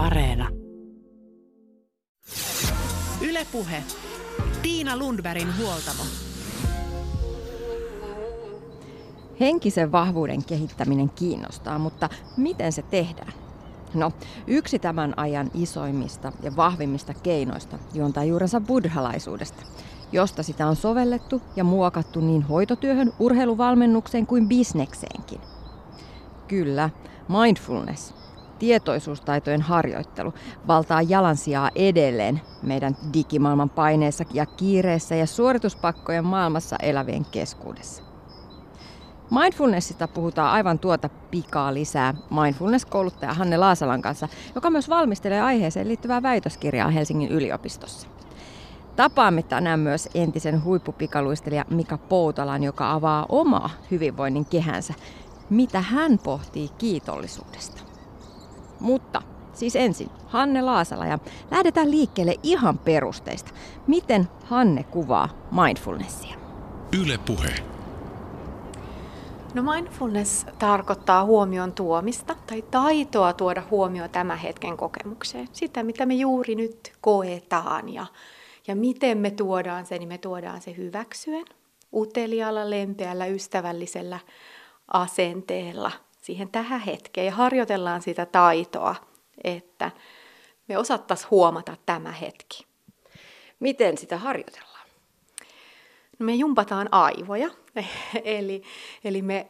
Areena. Ylepuhe. Tiina Lundbergin huoltamo. Henkisen vahvuuden kehittäminen kiinnostaa, mutta miten se tehdään? No, yksi tämän ajan isoimmista ja vahvimmista keinoista juontaa juurensa buddhalaisuudesta, josta sitä on sovellettu ja muokattu niin hoitotyöhön, urheiluvalmennukseen kuin bisnekseenkin. Kyllä, mindfulness, tietoisuustaitojen harjoittelu, valtaa jalansijaa edelleen meidän digimaailman paineessa ja kiireessä ja suorituspakkojen maailmassa elävien keskuudessa. Mindfulnessista puhutaan aivan tuota pikaa lisää mindfulness-kouluttaja Hanne Laasalan kanssa, joka myös valmistelee aiheeseen liittyvää väitöskirjaa Helsingin yliopistossa. Tapaamme tänään myös entisen huippupikaluistelija Mika Poutalan, joka avaa omaa hyvinvoinnin kehänsä. Mitä hän pohtii kiitollisuudesta? Mutta siis ensin Hanne Laasala ja lähdetään liikkeelle ihan perusteista. Miten Hanne kuvaa mindfulnessia? Yle puhe. No mindfulness tarkoittaa huomion tuomista tai taitoa tuoda huomio tämän hetken kokemukseen. Sitä, mitä me juuri nyt koetaan ja, ja miten me tuodaan se, niin me tuodaan se hyväksyen, uteliaalla, lempeällä, ystävällisellä asenteella siihen tähän hetkeen ja harjoitellaan sitä taitoa, että me osattaisiin huomata tämä hetki. Miten sitä harjoitellaan? No me jumpataan aivoja, eli, eli me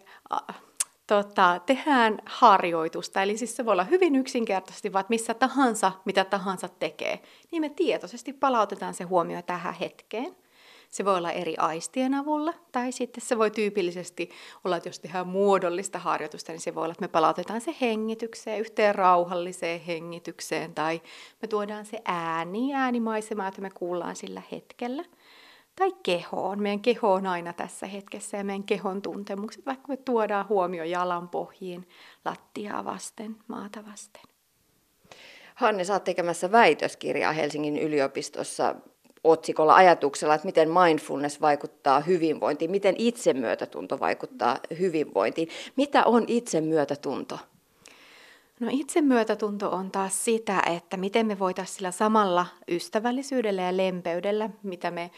tota, tehdään harjoitusta. Eli siis se voi olla hyvin yksinkertaisesti, vaan missä tahansa, mitä tahansa tekee, niin me tietoisesti palautetaan se huomio tähän hetkeen. Se voi olla eri aistien avulla, tai sitten se voi tyypillisesti olla, että jos tehdään muodollista harjoitusta, niin se voi olla, että me palautetaan se hengitykseen, yhteen rauhalliseen hengitykseen, tai me tuodaan se ääni, äänimaisemaa, että me kuullaan sillä hetkellä – tai kehoon. Meidän keho on aina tässä hetkessä ja meidän kehon tuntemukset, vaikka me tuodaan huomio jalan pohjiin, lattiaa vasten, maata vasten. Hanne, sä oot tekemässä väitöskirjaa Helsingin yliopistossa otsikolla ajatuksella, että miten mindfulness vaikuttaa hyvinvointiin, miten itsemyötätunto vaikuttaa hyvinvointiin. Mitä on itsemyötätunto? No itsemyötätunto on taas sitä, että miten me voitaisiin sillä samalla ystävällisyydellä ja lempeydellä, mitä me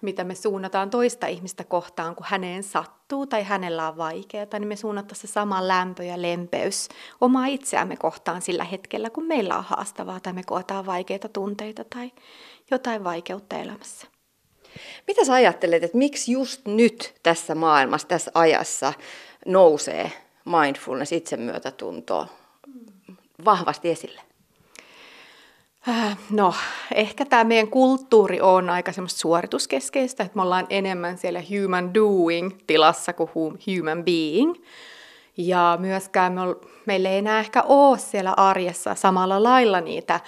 mitä me suunnataan toista ihmistä kohtaan, kun häneen sattuu tai hänellä on vaikeaa, niin me suunnataan se sama lämpö ja lempeys omaa itseämme kohtaan sillä hetkellä, kun meillä on haastavaa tai me koetaan vaikeita tunteita tai jotain vaikeutta elämässä. Mitä sä ajattelet, että miksi just nyt tässä maailmassa, tässä ajassa nousee mindfulness, itsemyötätunto vahvasti esille? Äh, no, ehkä tämä meidän kulttuuri on aika semmoista suorituskeskeistä, että me ollaan enemmän siellä human doing-tilassa kuin human being. Ja myöskään me, meillä ei enää ehkä ole siellä arjessa samalla lailla niitä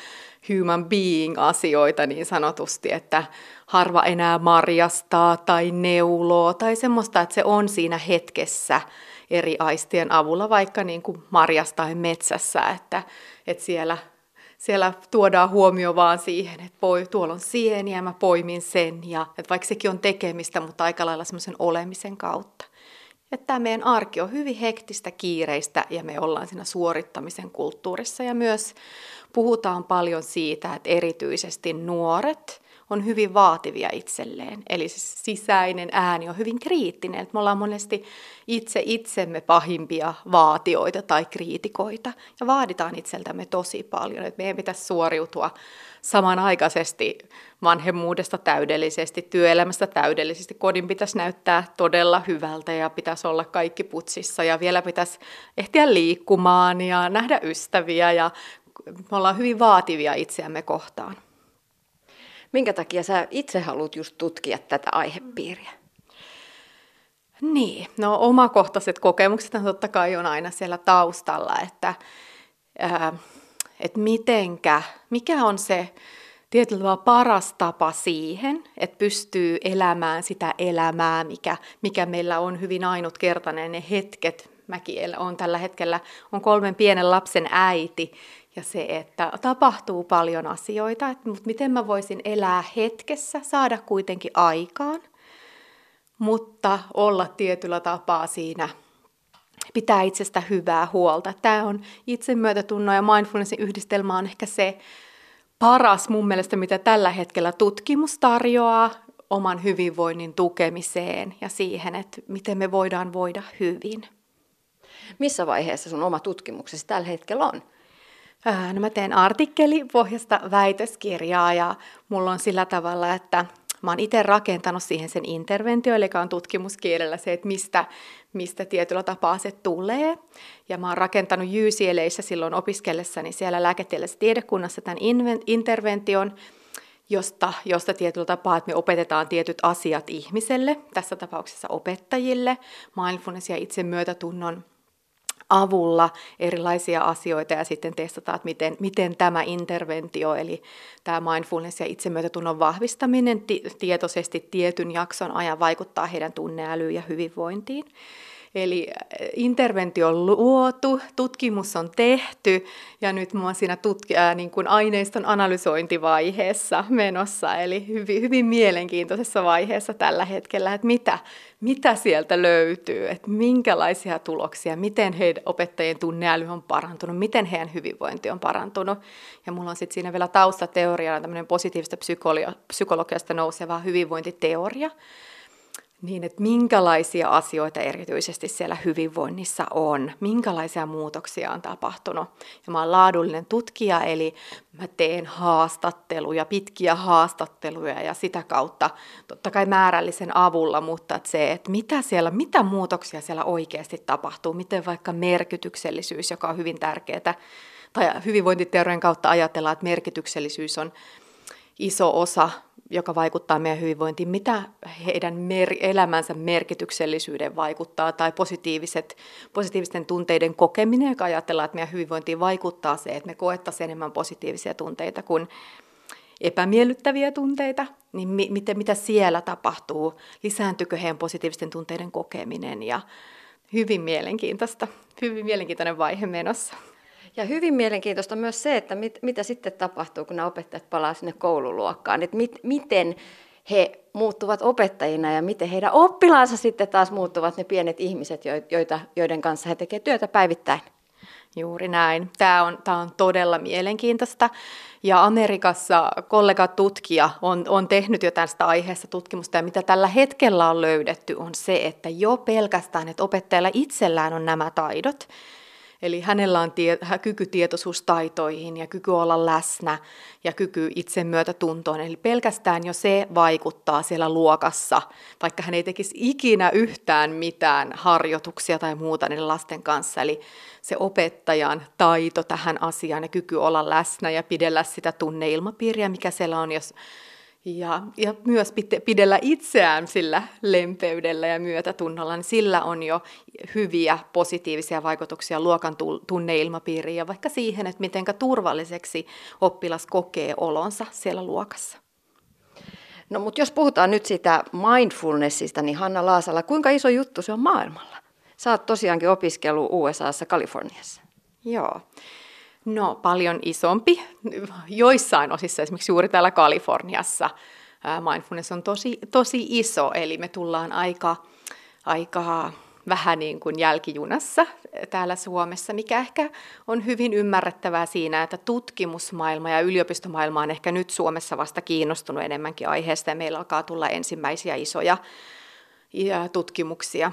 human being-asioita niin sanotusti, että harva enää marjastaa tai neuloo tai semmoista, että se on siinä hetkessä eri aistien avulla, vaikka niin kuin marjastain metsässä, että, että siellä siellä tuodaan huomio vaan siihen, että poi, tuolla on sieniä, mä poimin sen, ja että vaikka sekin on tekemistä, mutta aika lailla semmoisen olemisen kautta. Että tämä meidän arki on hyvin hektistä, kiireistä ja me ollaan siinä suorittamisen kulttuurissa ja myös puhutaan paljon siitä, että erityisesti nuoret on hyvin vaativia itselleen. Eli se sisäinen ääni on hyvin kriittinen. Että me ollaan monesti itse itsemme pahimpia vaatioita tai kriitikoita ja vaaditaan itseltämme tosi paljon. Että meidän pitäisi suoriutua samanaikaisesti vanhemmuudesta täydellisesti, työelämästä täydellisesti. Kodin pitäisi näyttää todella hyvältä ja pitäisi olla kaikki putsissa ja vielä pitäisi ehtiä liikkumaan ja nähdä ystäviä ja me ollaan hyvin vaativia itseämme kohtaan. Minkä takia sä itse haluat just tutkia tätä aihepiiriä? Niin, no omakohtaiset kokemukset totta kai on aina siellä taustalla, että, ää, että mitenkä, mikä on se tietyllä tavalla paras tapa siihen, että pystyy elämään sitä elämää, mikä, mikä meillä on hyvin ainutkertainen ne hetket. Mäkin olen tällä hetkellä on kolmen pienen lapsen äiti ja se, että tapahtuu paljon asioita, että, mutta miten mä voisin elää hetkessä, saada kuitenkin aikaan, mutta olla tietyllä tapaa siinä pitää itsestä hyvää huolta. Tämä on itsemyötätunnon ja mindfulnessin yhdistelmä on ehkä se paras mun mielestä, mitä tällä hetkellä tutkimus tarjoaa oman hyvinvoinnin tukemiseen ja siihen, että miten me voidaan voida hyvin. Missä vaiheessa sun oma tutkimuksesi tällä hetkellä on? No mä teen artikkelipohjasta väitöskirjaa ja mulla on sillä tavalla, että mä oon itse rakentanut siihen sen interventio, eli on tutkimuskielellä se, että mistä, mistä tietyllä tapaa se tulee. Ja mä oon rakentanut UCLAissa silloin opiskellessani siellä lääketieteellisessä tiedekunnassa tämän intervention, josta, josta tietyllä tapaa, että me opetetaan tietyt asiat ihmiselle, tässä tapauksessa opettajille, mindfulness ja itsemyötätunnon avulla erilaisia asioita ja sitten testataan, että miten, miten tämä interventio, eli tämä mindfulness ja itsemyötätunnon vahvistaminen tietoisesti tietyn jakson ajan vaikuttaa heidän tunneälyyn ja hyvinvointiin. Eli äh, interventio on luotu, tutkimus on tehty ja nyt mä oon siinä tutki, äh, niin kuin aineiston analysointivaiheessa menossa. Eli hyvin, hyvin mielenkiintoisessa vaiheessa tällä hetkellä, että mitä, mitä sieltä löytyy, että minkälaisia tuloksia, miten heidän opettajien tunneäly on parantunut, miten heidän hyvinvointi on parantunut. Ja mulla on sitten siinä vielä taustateoriana tämmöinen positiivista psykologiasta nouseva hyvinvointiteoria, niin, että minkälaisia asioita erityisesti siellä hyvinvoinnissa on, minkälaisia muutoksia on tapahtunut. Ja mä oon laadullinen tutkija, eli mä teen haastatteluja, pitkiä haastatteluja ja sitä kautta totta kai määrällisen avulla, mutta että se, että mitä siellä, mitä muutoksia siellä oikeasti tapahtuu, miten vaikka merkityksellisyys, joka on hyvin tärkeää, tai hyvinvointiteorian kautta ajatellaan, että merkityksellisyys on iso osa joka vaikuttaa meidän hyvinvointiin, mitä heidän mer- elämänsä merkityksellisyyden vaikuttaa, tai positiiviset, positiivisten tunteiden kokeminen, joka ajatellaan, että meidän hyvinvointiin vaikuttaa se, että me koettaisiin enemmän positiivisia tunteita kuin epämiellyttäviä tunteita, niin mi- miten, mitä siellä tapahtuu, lisääntyykö heidän positiivisten tunteiden kokeminen, ja hyvin mielenkiintoista, hyvin mielenkiintoinen vaihe menossa. Ja hyvin mielenkiintoista myös se, että mit, mitä sitten tapahtuu, kun nämä opettajat palaa sinne koululuokkaan. Että mit, miten he muuttuvat opettajina ja miten heidän oppilaansa sitten taas muuttuvat ne pienet ihmiset, joita, joiden kanssa he tekevät työtä päivittäin. Juuri näin. Tämä on, tämä on todella mielenkiintoista. Ja Amerikassa kollega tutkija on, on tehnyt jo tästä aiheesta tutkimusta, ja mitä tällä hetkellä on löydetty, on se, että jo pelkästään, että opettajalla itsellään on nämä taidot, Eli hänellä on tie, kyky tietoisuustaitoihin ja kyky olla läsnä ja kyky itsemyötätuntoon. Eli pelkästään jo se vaikuttaa siellä luokassa, vaikka hän ei tekisi ikinä yhtään mitään harjoituksia tai muuta niiden lasten kanssa. Eli se opettajan taito tähän asiaan ja kyky olla läsnä ja pidellä sitä tunneilmapiiriä, mikä siellä on, jos ja, ja myös pidellä itseään sillä lempeydellä ja myötätunnolla, niin sillä on jo hyviä positiivisia vaikutuksia luokan tunneilmapiiriin ja vaikka siihen, että miten turvalliseksi oppilas kokee olonsa siellä luokassa. No mutta jos puhutaan nyt siitä mindfulnessista, niin Hanna Laasala, kuinka iso juttu se on maailmalla? Sä oot tosiaankin opiskellut USAssa Kaliforniassa. Joo. No paljon isompi. Joissain osissa, esimerkiksi juuri täällä Kaliforniassa, mindfulness on tosi, tosi iso, eli me tullaan aika, aika vähän niin kuin jälkijunassa täällä Suomessa, mikä ehkä on hyvin ymmärrettävää siinä, että tutkimusmaailma ja yliopistomaailma on ehkä nyt Suomessa vasta kiinnostunut enemmänkin aiheesta, ja meillä alkaa tulla ensimmäisiä isoja tutkimuksia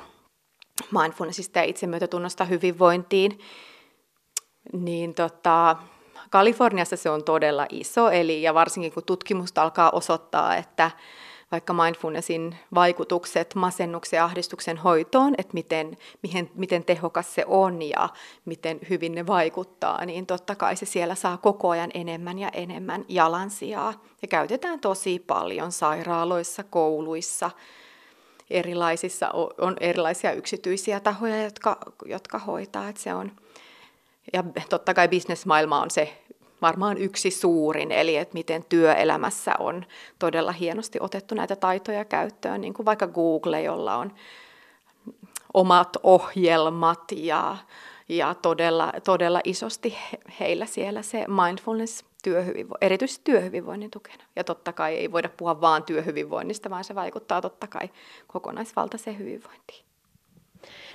mindfulnessista ja itsemyötätunnosta hyvinvointiin niin tota, Kaliforniassa se on todella iso, eli ja varsinkin kun tutkimusta alkaa osoittaa, että vaikka mindfulnessin vaikutukset masennuksen ja ahdistuksen hoitoon, että miten, miten, miten tehokas se on ja miten hyvin ne vaikuttaa, niin totta kai se siellä saa koko ajan enemmän ja enemmän jalansijaa. Ja käytetään tosi paljon sairaaloissa, kouluissa, erilaisissa, on erilaisia yksityisiä tahoja, jotka, jotka hoitaa, että se on, ja totta kai bisnesmaailma on se varmaan yksi suurin, eli että miten työelämässä on todella hienosti otettu näitä taitoja käyttöön, niin kuin vaikka Google, jolla on omat ohjelmat ja, ja todella, todella isosti heillä siellä se mindfulness työhyvinvo- erityisesti työhyvinvoinnin tukena. Ja totta kai ei voida puhua vaan työhyvinvoinnista, vaan se vaikuttaa totta kai kokonaisvaltaiseen hyvinvointiin.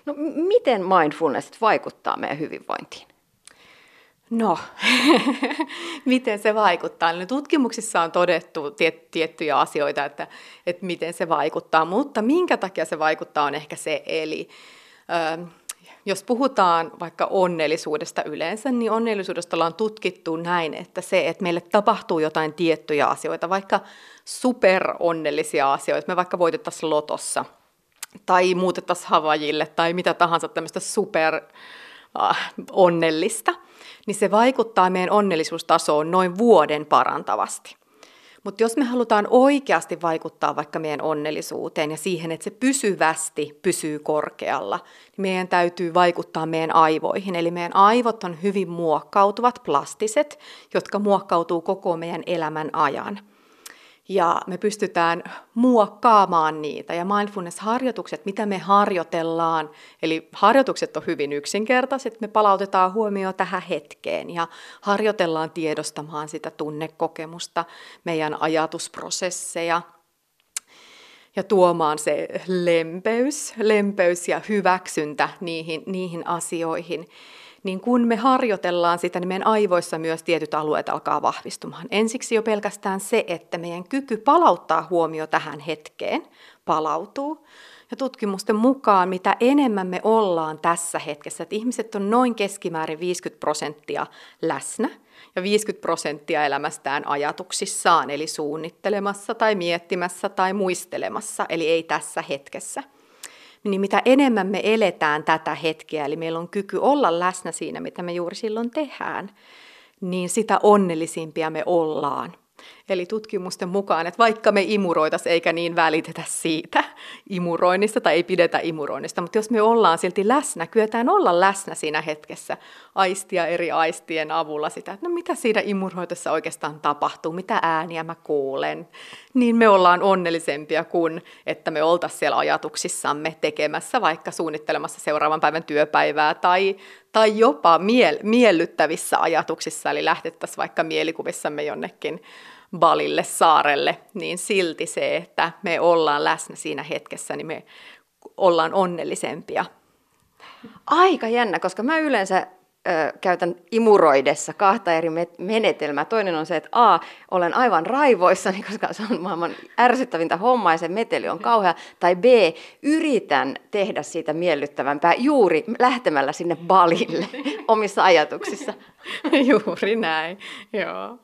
No miten mindfulness vaikuttaa meidän hyvinvointiin? No, miten se vaikuttaa? No, tutkimuksissa on todettu tiet, tiettyjä asioita, että, että miten se vaikuttaa, mutta minkä takia se vaikuttaa on ehkä se, eli ö, jos puhutaan vaikka onnellisuudesta yleensä, niin onnellisuudesta ollaan tutkittu näin, että se, että meille tapahtuu jotain tiettyjä asioita, vaikka superonnellisia asioita, me vaikka voitettaisiin lotossa tai muutettaisiin Havajille tai mitä tahansa tämmöistä super äh, niin se vaikuttaa meidän onnellisuustasoon noin vuoden parantavasti. Mutta jos me halutaan oikeasti vaikuttaa vaikka meidän onnellisuuteen ja siihen, että se pysyvästi pysyy korkealla, niin meidän täytyy vaikuttaa meidän aivoihin. Eli meidän aivot on hyvin muokkautuvat, plastiset, jotka muokkautuu koko meidän elämän ajan ja me pystytään muokkaamaan niitä. Ja mindfulness-harjoitukset, mitä me harjoitellaan, eli harjoitukset on hyvin yksinkertaiset, me palautetaan huomioon tähän hetkeen ja harjoitellaan tiedostamaan sitä tunnekokemusta, meidän ajatusprosesseja ja tuomaan se lempeys, lempeys ja hyväksyntä niihin, niihin asioihin niin kun me harjoitellaan sitä, niin meidän aivoissa myös tietyt alueet alkaa vahvistumaan. Ensiksi jo pelkästään se, että meidän kyky palauttaa huomio tähän hetkeen palautuu. Ja tutkimusten mukaan, mitä enemmän me ollaan tässä hetkessä, että ihmiset on noin keskimäärin 50 prosenttia läsnä ja 50 prosenttia elämästään ajatuksissaan, eli suunnittelemassa tai miettimässä tai muistelemassa, eli ei tässä hetkessä – niin mitä enemmän me eletään tätä hetkeä, eli meillä on kyky olla läsnä siinä, mitä me juuri silloin tehdään, niin sitä onnellisimpia me ollaan. Eli tutkimusten mukaan, että vaikka me imuroitas eikä niin välitetä siitä imuroinnista tai ei pidetä imuroinnista, mutta jos me ollaan silti läsnä, kyetään olla läsnä siinä hetkessä, aistia eri aistien avulla sitä, että no mitä siinä imuroitossa oikeastaan tapahtuu, mitä ääniä mä kuulen, niin me ollaan onnellisempia kuin, että me oltaisiin siellä ajatuksissamme tekemässä, vaikka suunnittelemassa seuraavan päivän työpäivää tai, tai jopa miel, miellyttävissä ajatuksissa, eli lähdettäisiin vaikka mielikuvissamme jonnekin Balille saarelle, niin silti se, että me ollaan läsnä siinä hetkessä, niin me ollaan onnellisempia. Aika jännä, koska mä yleensä ö, käytän imuroidessa kahta eri menetelmää. Toinen on se, että A, olen aivan raivoissani, koska se on maailman ärsyttävintä hommaa ja se meteli on kauhea. Tai B, yritän tehdä siitä miellyttävämpää juuri lähtemällä sinne balille omissa ajatuksissa. juuri näin, joo.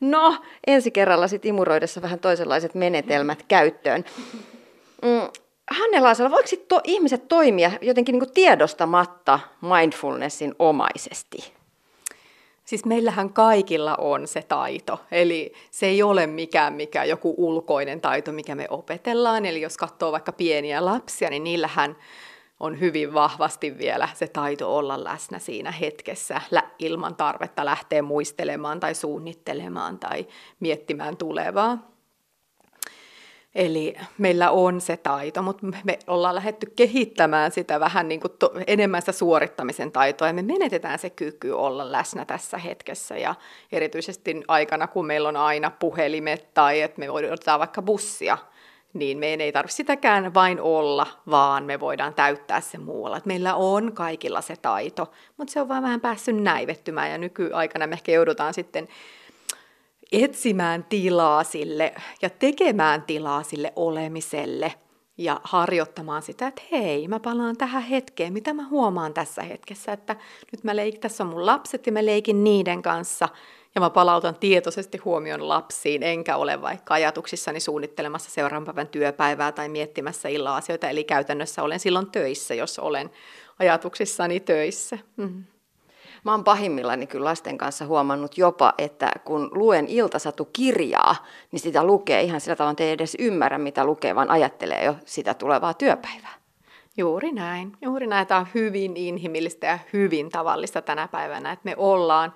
No, ensi kerralla sitten imuroidessa vähän toisenlaiset menetelmät käyttöön. Mm, Hanne Laasala, voiko to, ihmiset toimia jotenkin niin tiedostamatta mindfulnessin omaisesti? Siis meillähän kaikilla on se taito, eli se ei ole mikään mikä joku ulkoinen taito, mikä me opetellaan. Eli jos katsoo vaikka pieniä lapsia, niin niillähän on hyvin vahvasti vielä se taito olla läsnä siinä hetkessä ilman tarvetta lähteä muistelemaan tai suunnittelemaan tai miettimään tulevaa. Eli meillä on se taito, mutta me ollaan lähdetty kehittämään sitä vähän niin kuin to, enemmän sitä suorittamisen taitoa ja me menetetään se kyky olla läsnä tässä hetkessä ja erityisesti aikana, kun meillä on aina puhelimet tai että me voidaan vaikka bussia, niin meidän ei tarvitse sitäkään vain olla, vaan me voidaan täyttää se muualla. Meillä on kaikilla se taito, mutta se on vaan vähän päässyt näivettymään ja nykyaikana me ehkä joudutaan sitten etsimään tilaa sille ja tekemään tilaa sille olemiselle ja harjoittamaan sitä, että hei, mä palaan tähän hetkeen, mitä mä huomaan tässä hetkessä, että nyt mä leikin, tässä on mun lapset ja mä leikin niiden kanssa ja mä palautan tietoisesti huomion lapsiin, enkä ole vaikka ajatuksissani suunnittelemassa seuraavan päivän työpäivää tai miettimässä illa-asioita, eli käytännössä olen silloin töissä, jos olen ajatuksissani töissä. Mm-hmm. Mä oon pahimmillani kyllä lasten kanssa huomannut jopa, että kun luen iltasatu-kirjaa, niin sitä lukee ihan sillä tavalla, että ei edes ymmärrä, mitä lukee, vaan ajattelee jo sitä tulevaa työpäivää. Juuri näin. Juuri näin. Tämä on hyvin inhimillistä ja hyvin tavallista tänä päivänä, että me ollaan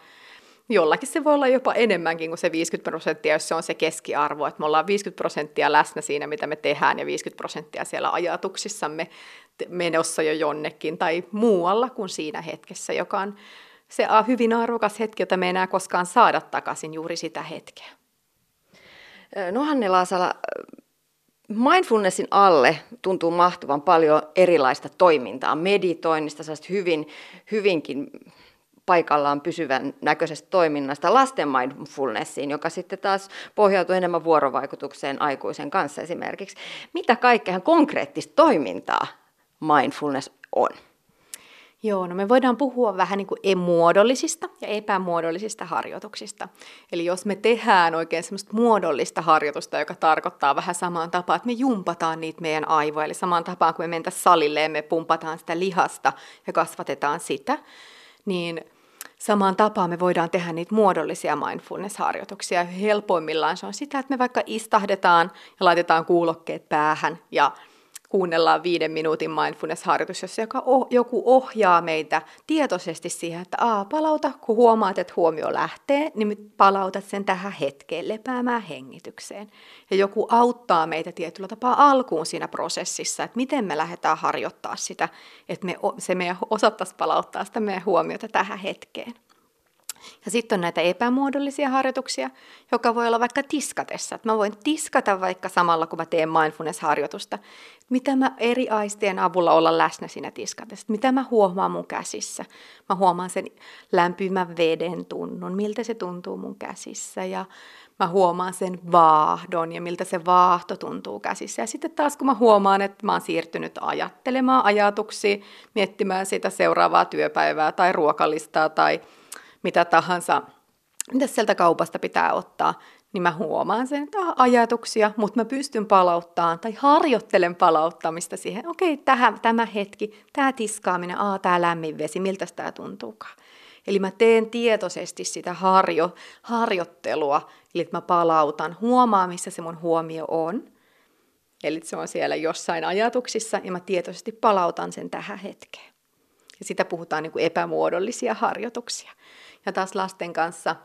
jollakin se voi olla jopa enemmänkin kuin se 50 prosenttia, jos se on se keskiarvo, että me ollaan 50 prosenttia läsnä siinä, mitä me tehdään, ja 50 prosenttia siellä ajatuksissamme menossa jo jonnekin tai muualla kuin siinä hetkessä, joka on se hyvin arvokas hetki, jota me ei enää koskaan saada takaisin juuri sitä hetkeä. No Hanne Laasala, mindfulnessin alle tuntuu mahtuvan paljon erilaista toimintaa, meditoinnista, hyvin, hyvinkin paikallaan pysyvän näköisestä toiminnasta lasten mindfulnessiin, joka sitten taas pohjautuu enemmän vuorovaikutukseen aikuisen kanssa esimerkiksi. Mitä kaikkea konkreettista toimintaa mindfulness on? Joo, no me voidaan puhua vähän niin kuin muodollisista ja epämuodollisista harjoituksista. Eli jos me tehdään oikein semmoista muodollista harjoitusta, joka tarkoittaa vähän samaan tapaan, että me jumpataan niitä meidän aivoja, eli samaan tapaan kuin me mentäisiin salille ja me pumpataan sitä lihasta ja kasvatetaan sitä, niin samaan tapaan me voidaan tehdä niitä muodollisia mindfulness-harjoituksia. Helpoimmillaan se on sitä, että me vaikka istahdetaan ja laitetaan kuulokkeet päähän ja kuunnellaan viiden minuutin mindfulness-harjoitus, jossa joku ohjaa meitä tietoisesti siihen, että Aa, palauta, kun huomaat, että huomio lähtee, niin palautat sen tähän hetkeen lepäämään hengitykseen. Ja joku auttaa meitä tietyllä tapaa alkuun siinä prosessissa, että miten me lähdetään harjoittaa sitä, että me, se meidän osattaisi palauttaa sitä meidän huomiota tähän hetkeen. Ja sitten on näitä epämuodollisia harjoituksia, joka voi olla vaikka tiskatessa. Että mä voin tiskata vaikka samalla, kun mä teen mindfulness-harjoitusta. Mitä mä eri aistien avulla olla läsnä siinä tiskatessa. Mitä mä huomaan mun käsissä. Mä huomaan sen lämpimän veden tunnun, miltä se tuntuu mun käsissä. Ja mä huomaan sen vaahdon ja miltä se vaahto tuntuu käsissä. Ja sitten taas kun mä huomaan, että mä oon siirtynyt ajattelemaan ajatuksia, miettimään sitä seuraavaa työpäivää tai ruokalistaa tai mitä tahansa, mitä sieltä kaupasta pitää ottaa, niin mä huomaan sen, että ajatuksia, mutta mä pystyn palauttamaan tai harjoittelen palauttamista siihen, okei, okay, tämä hetki, tämä tiskaaminen, aa, tämä lämmin vesi, miltä tämä tuntuukaan. Eli mä teen tietoisesti sitä harjo, harjoittelua, eli että mä palautan, huomaan, missä se mun huomio on. Eli se on siellä jossain ajatuksissa, ja mä tietoisesti palautan sen tähän hetkeen. Ja sitä puhutaan niin kuin epämuodollisia harjoituksia. Ja taas lasten kanssa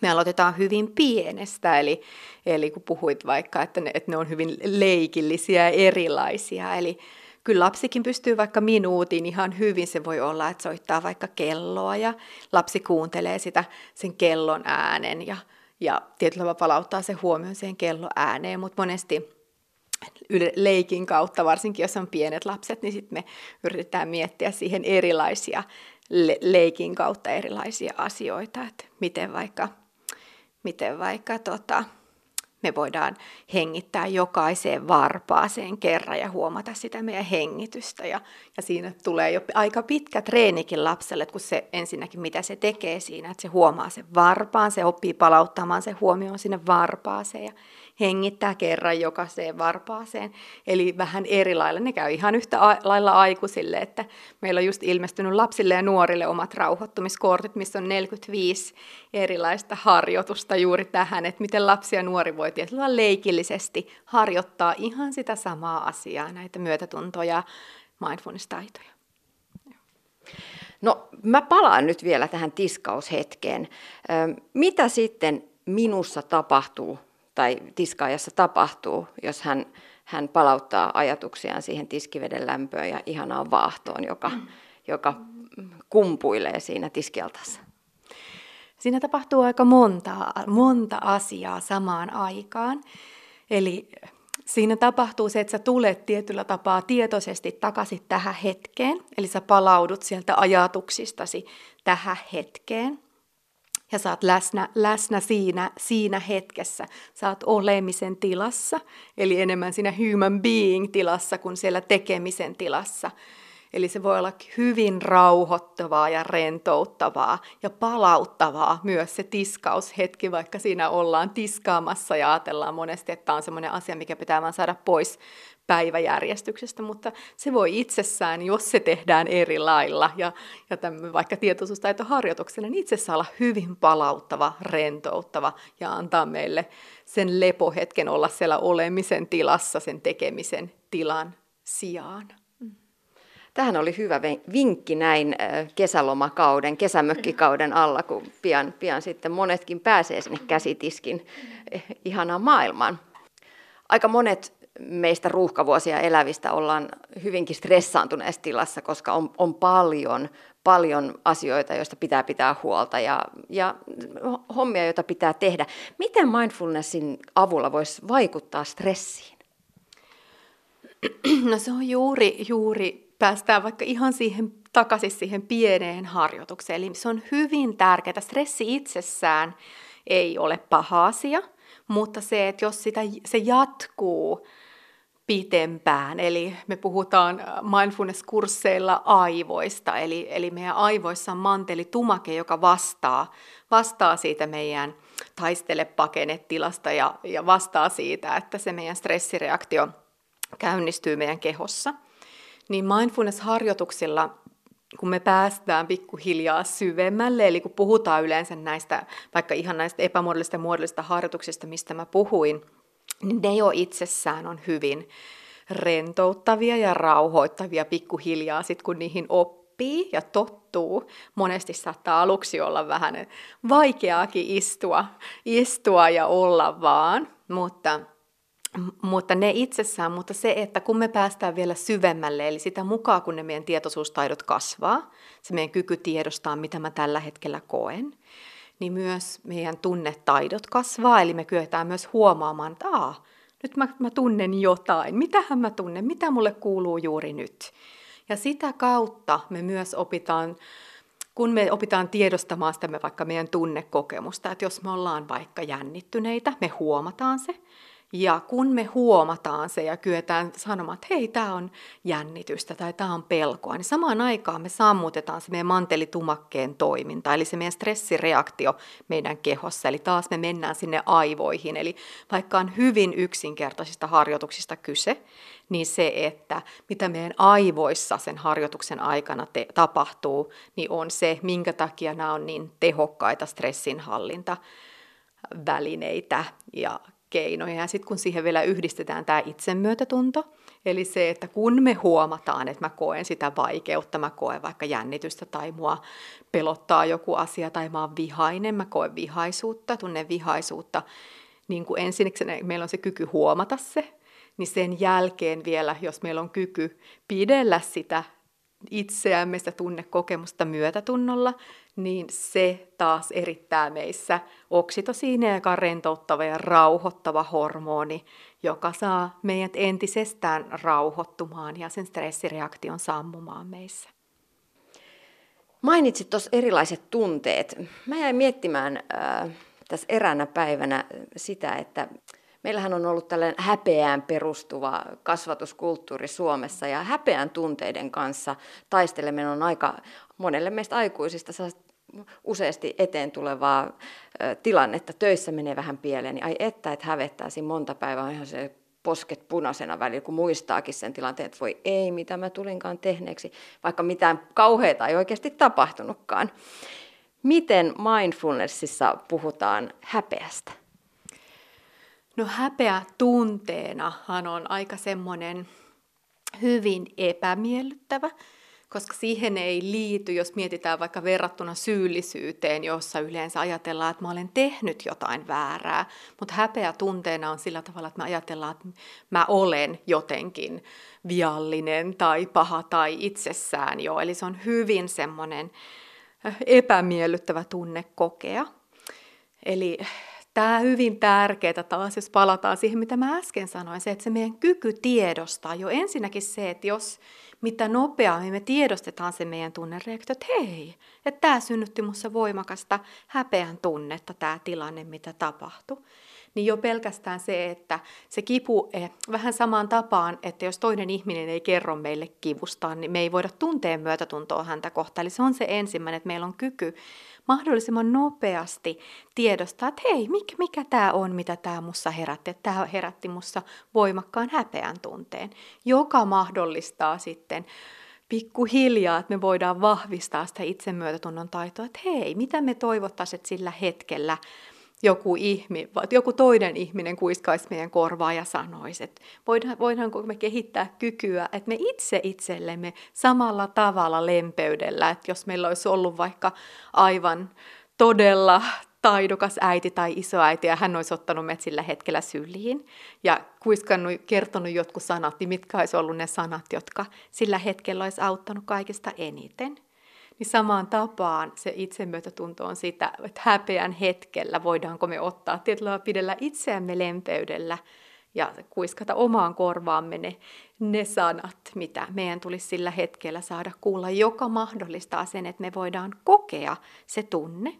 me aloitetaan hyvin pienestä, eli, eli kun puhuit vaikka, että ne, että ne on hyvin leikillisiä ja erilaisia, eli kyllä lapsikin pystyy vaikka minuutin ihan hyvin, se voi olla, että soittaa vaikka kelloa ja lapsi kuuntelee sitä sen kellon äänen ja, ja tietyllä tavalla palauttaa se huomioon siihen kellon ääneen, mutta monesti leikin kautta, varsinkin jos on pienet lapset, niin sitten me yritetään miettiä siihen erilaisia le- leikin kautta erilaisia asioita, että miten vaikka, miten vaikka tota, me voidaan hengittää jokaiseen varpaaseen kerran ja huomata sitä meidän hengitystä. Ja, ja siinä tulee jo aika pitkä treenikin lapselle, kun se ensinnäkin mitä se tekee siinä, että se huomaa sen varpaan, se oppii palauttamaan se huomioon sinne varpaaseen ja hengittää kerran jokaiseen varpaaseen. Eli vähän eri lailla. Ne käy ihan yhtä lailla aikuisille, että meillä on just ilmestynyt lapsille ja nuorille omat rauhoittumiskortit, missä on 45 erilaista harjoitusta juuri tähän, että miten lapsi ja nuori voi tietyllä leikillisesti harjoittaa ihan sitä samaa asiaa, näitä myötätuntoja, mindfulness-taitoja. No mä palaan nyt vielä tähän tiskaushetkeen. Mitä sitten minussa tapahtuu tai tiskaajassa tapahtuu, jos hän, hän palauttaa ajatuksiaan siihen tiskiveden lämpöön ja ihanaan vaahtoon, joka, mm. joka kumpuilee siinä tiskialtassa. Siinä tapahtuu aika monta, monta asiaa samaan aikaan. Eli siinä tapahtuu se, että sä tulet tietyllä tapaa tietoisesti takaisin tähän hetkeen. Eli sä palaudut sieltä ajatuksistasi tähän hetkeen ja sä oot läsnä, läsnä siinä, siinä hetkessä. Sä oot olemisen tilassa, eli enemmän siinä human being tilassa kuin siellä tekemisen tilassa. Eli se voi olla hyvin rauhoittavaa ja rentouttavaa ja palauttavaa myös se tiskaushetki, vaikka siinä ollaan tiskaamassa ja ajatellaan monesti, että tämä on semmoinen asia, mikä pitää vaan saada pois päiväjärjestyksestä, mutta se voi itsessään, jos se tehdään eri lailla ja, ja tämän, vaikka tietoisuustaitoharjoituksena, niin itsessään olla hyvin palauttava, rentouttava ja antaa meille sen lepohetken olla siellä olemisen tilassa, sen tekemisen tilan sijaan. Tähän oli hyvä vinkki näin kesälomakauden, kesämökkikauden alla, kun pian, pian sitten monetkin pääsee sinne käsitiskin eh, ihanaan maailmaan. Aika monet meistä ruuhkavuosia elävistä ollaan hyvinkin stressaantuneessa tilassa, koska on, on paljon, paljon asioita, joista pitää pitää huolta ja, ja hommia, joita pitää tehdä. Miten mindfulnessin avulla voisi vaikuttaa stressiin? No se on juuri, juuri, päästään vaikka ihan siihen takaisin siihen pieneen harjoitukseen. Eli se on hyvin tärkeää. Stressi itsessään ei ole paha asia, mutta se, että jos sitä, se jatkuu pitempään, eli me puhutaan mindfulness-kursseilla aivoista, eli, eli meidän aivoissa on mantelitumake, joka vastaa, vastaa siitä meidän taistele tilasta ja, ja vastaa siitä, että se meidän stressireaktio käynnistyy meidän kehossa. Niin mindfulness-harjoituksilla kun me päästään pikkuhiljaa syvemmälle, eli kun puhutaan yleensä näistä, vaikka ihan näistä epämuodollisista ja muodollisista harjoituksista, mistä mä puhuin, niin ne jo itsessään on hyvin rentouttavia ja rauhoittavia pikkuhiljaa, sit kun niihin oppii ja tottuu. Monesti saattaa aluksi olla vähän vaikeaakin istua, istua ja olla vaan, mutta mutta ne itsessään, mutta se, että kun me päästään vielä syvemmälle, eli sitä mukaan kun ne meidän tietoisuustaidot kasvaa, se meidän kyky tiedostaa, mitä mä tällä hetkellä koen, niin myös meidän tunnetaidot kasvaa, eli me kyetään myös huomaamaan, että Aa, nyt mä, mä tunnen jotain, mitähän mä tunnen, mitä mulle kuuluu juuri nyt. Ja sitä kautta me myös opitaan, kun me opitaan tiedostamaan sitä me vaikka meidän tunnekokemusta, että jos me ollaan vaikka jännittyneitä, me huomataan se, ja kun me huomataan se ja kyetään sanomaan, että hei, tämä on jännitystä tai tämä on pelkoa, niin samaan aikaan me sammutetaan se meidän mantelitumakkeen toiminta, eli se meidän stressireaktio meidän kehossa, eli taas me mennään sinne aivoihin. Eli vaikka on hyvin yksinkertaisista harjoituksista kyse, niin se, että mitä meidän aivoissa sen harjoituksen aikana te- tapahtuu, niin on se, minkä takia nämä on niin tehokkaita stressinhallinta välineitä ja keinoja. Ja sitten kun siihen vielä yhdistetään tämä itsemyötätunto, eli se, että kun me huomataan, että mä koen sitä vaikeutta, mä koen vaikka jännitystä tai mua pelottaa joku asia tai mä oon vihainen, mä koen vihaisuutta, tunnen vihaisuutta, niin kuin ensinnäkin meillä on se kyky huomata se, niin sen jälkeen vielä, jos meillä on kyky pidellä sitä itseämme, sitä tunnekokemusta myötätunnolla, niin se taas erittää meissä oksitosiinia, joka on rentouttava ja rauhoittava hormoni, joka saa meidät entisestään rauhoittumaan ja sen stressireaktion sammumaan meissä. Mainitsit tuossa erilaiset tunteet. Mä jäin miettimään äh, tässä eräänä päivänä sitä, että Meillähän on ollut tällainen häpeään perustuva kasvatuskulttuuri Suomessa ja häpeän tunteiden kanssa taisteleminen on aika monelle meistä aikuisista useasti eteen tulevaa tilannetta. Töissä menee vähän pieleen, niin ai että, että hävettäisiin monta päivää, ihan se posket punaisena välillä, kun muistaakin sen tilanteen, että voi ei, mitä mä tulinkaan tehneeksi, vaikka mitään kauheata ei oikeasti tapahtunutkaan. Miten mindfulnessissa puhutaan häpeästä? No häpeä tunteenahan on aika semmoinen hyvin epämiellyttävä, koska siihen ei liity, jos mietitään vaikka verrattuna syyllisyyteen, jossa yleensä ajatellaan, että mä olen tehnyt jotain väärää, mutta häpeä tunteena on sillä tavalla, että me ajatellaan, että mä olen jotenkin viallinen tai paha tai itsessään jo, eli se on hyvin semmoinen epämiellyttävä tunne kokea. Eli tämä hyvin tärkeää taas, jos palataan siihen, mitä mä äsken sanoin, se, että se meidän kyky tiedostaa jo ensinnäkin se, että jos mitä nopeammin me tiedostetaan se meidän tunnereaktio, että hei, että tämä synnytti minussa voimakasta häpeän tunnetta, tämä tilanne, mitä tapahtui niin jo pelkästään se, että se kipu eh, vähän samaan tapaan, että jos toinen ihminen ei kerro meille kivustaan, niin me ei voida tunteen myötätuntoa häntä kohtaan. Eli se on se ensimmäinen, että meillä on kyky mahdollisimman nopeasti tiedostaa, että hei, mikä, mikä tämä on, mitä tämä mussa herätti. Tämä herätti mussa voimakkaan häpeän tunteen, joka mahdollistaa sitten pikkuhiljaa, että me voidaan vahvistaa sitä itsemyötätunnon taitoa, että hei, mitä me toivottaisiin, sillä hetkellä joku, ihmi, joku toinen ihminen kuiskaisi meidän korvaa ja sanoisi, että voidaan, voidaanko me kehittää kykyä, että me itse itsellemme samalla tavalla lempeydellä, että jos meillä olisi ollut vaikka aivan todella taidokas äiti tai isoäiti ja hän olisi ottanut meidät sillä hetkellä syliin ja kuiskannut, kertonut jotkut sanat, niin mitkä olisi ollut ne sanat, jotka sillä hetkellä olisi auttanut kaikista eniten – niin samaan tapaan se itsemyötätunto on sitä, että häpeän hetkellä voidaanko me ottaa tietyllä pidellä itseämme lempeydellä ja kuiskata omaan korvaamme ne, ne sanat, mitä meidän tulisi sillä hetkellä saada kuulla, joka mahdollistaa sen, että me voidaan kokea se tunne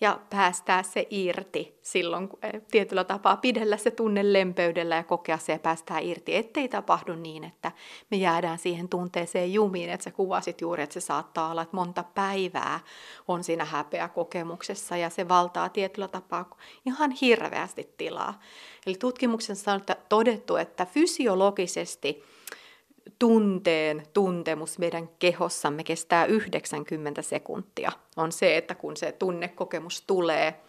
ja päästää se irti silloin eh, tietyllä tapaa pidellä se tunne lempeydellä ja kokea se ja päästää irti, ettei tapahdu niin, että me jäädään siihen tunteeseen jumiin, että sä kuvasit juuri, että se saattaa olla, että monta päivää on siinä häpeä kokemuksessa ja se valtaa tietyllä tapaa ihan hirveästi tilaa. Eli tutkimuksessa on todettu, että fysiologisesti tunteen tuntemus meidän kehossamme kestää 90 sekuntia. On se, että kun se tunnekokemus tulee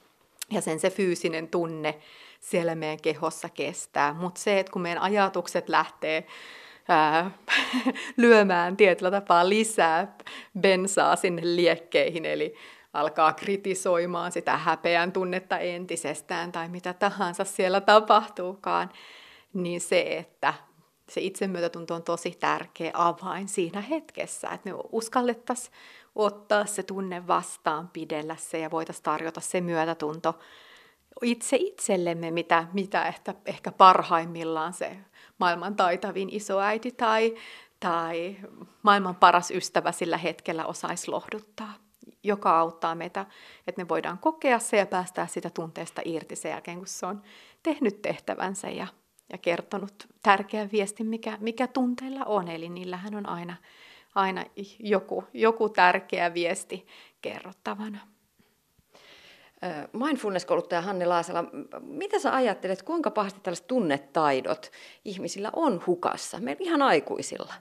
ja sen se fyysinen tunne siellä meidän kehossa kestää. Mutta se, että kun meidän ajatukset lähtee ää, lyömään tietyllä tapaa lisää bensaa sinne liekkeihin, eli alkaa kritisoimaan sitä häpeän tunnetta entisestään tai mitä tahansa siellä tapahtuukaan, niin se, että se itsemyötätunto on tosi tärkeä avain siinä hetkessä, että me uskallettaisiin ottaa se tunne vastaan, pidellä se ja voitaisiin tarjota se myötätunto itse itsellemme, mitä, mitä ehkä, ehkä parhaimmillaan se maailman taitavin isoäiti tai, tai maailman paras ystävä sillä hetkellä osaisi lohduttaa, joka auttaa meitä, että me voidaan kokea se ja päästää sitä tunteesta irti sen jälkeen, kun se on tehnyt tehtävänsä ja ja kertonut tärkeän viestin, mikä, mikä tunteilla on. Eli niillähän on aina, aina joku, joku tärkeä viesti kerrottavana. Mindfulness-kouluttaja Hanne Laasala, mitä sä ajattelet, kuinka pahasti tällaiset tunnetaidot ihmisillä on hukassa, meillä ihan aikuisilla?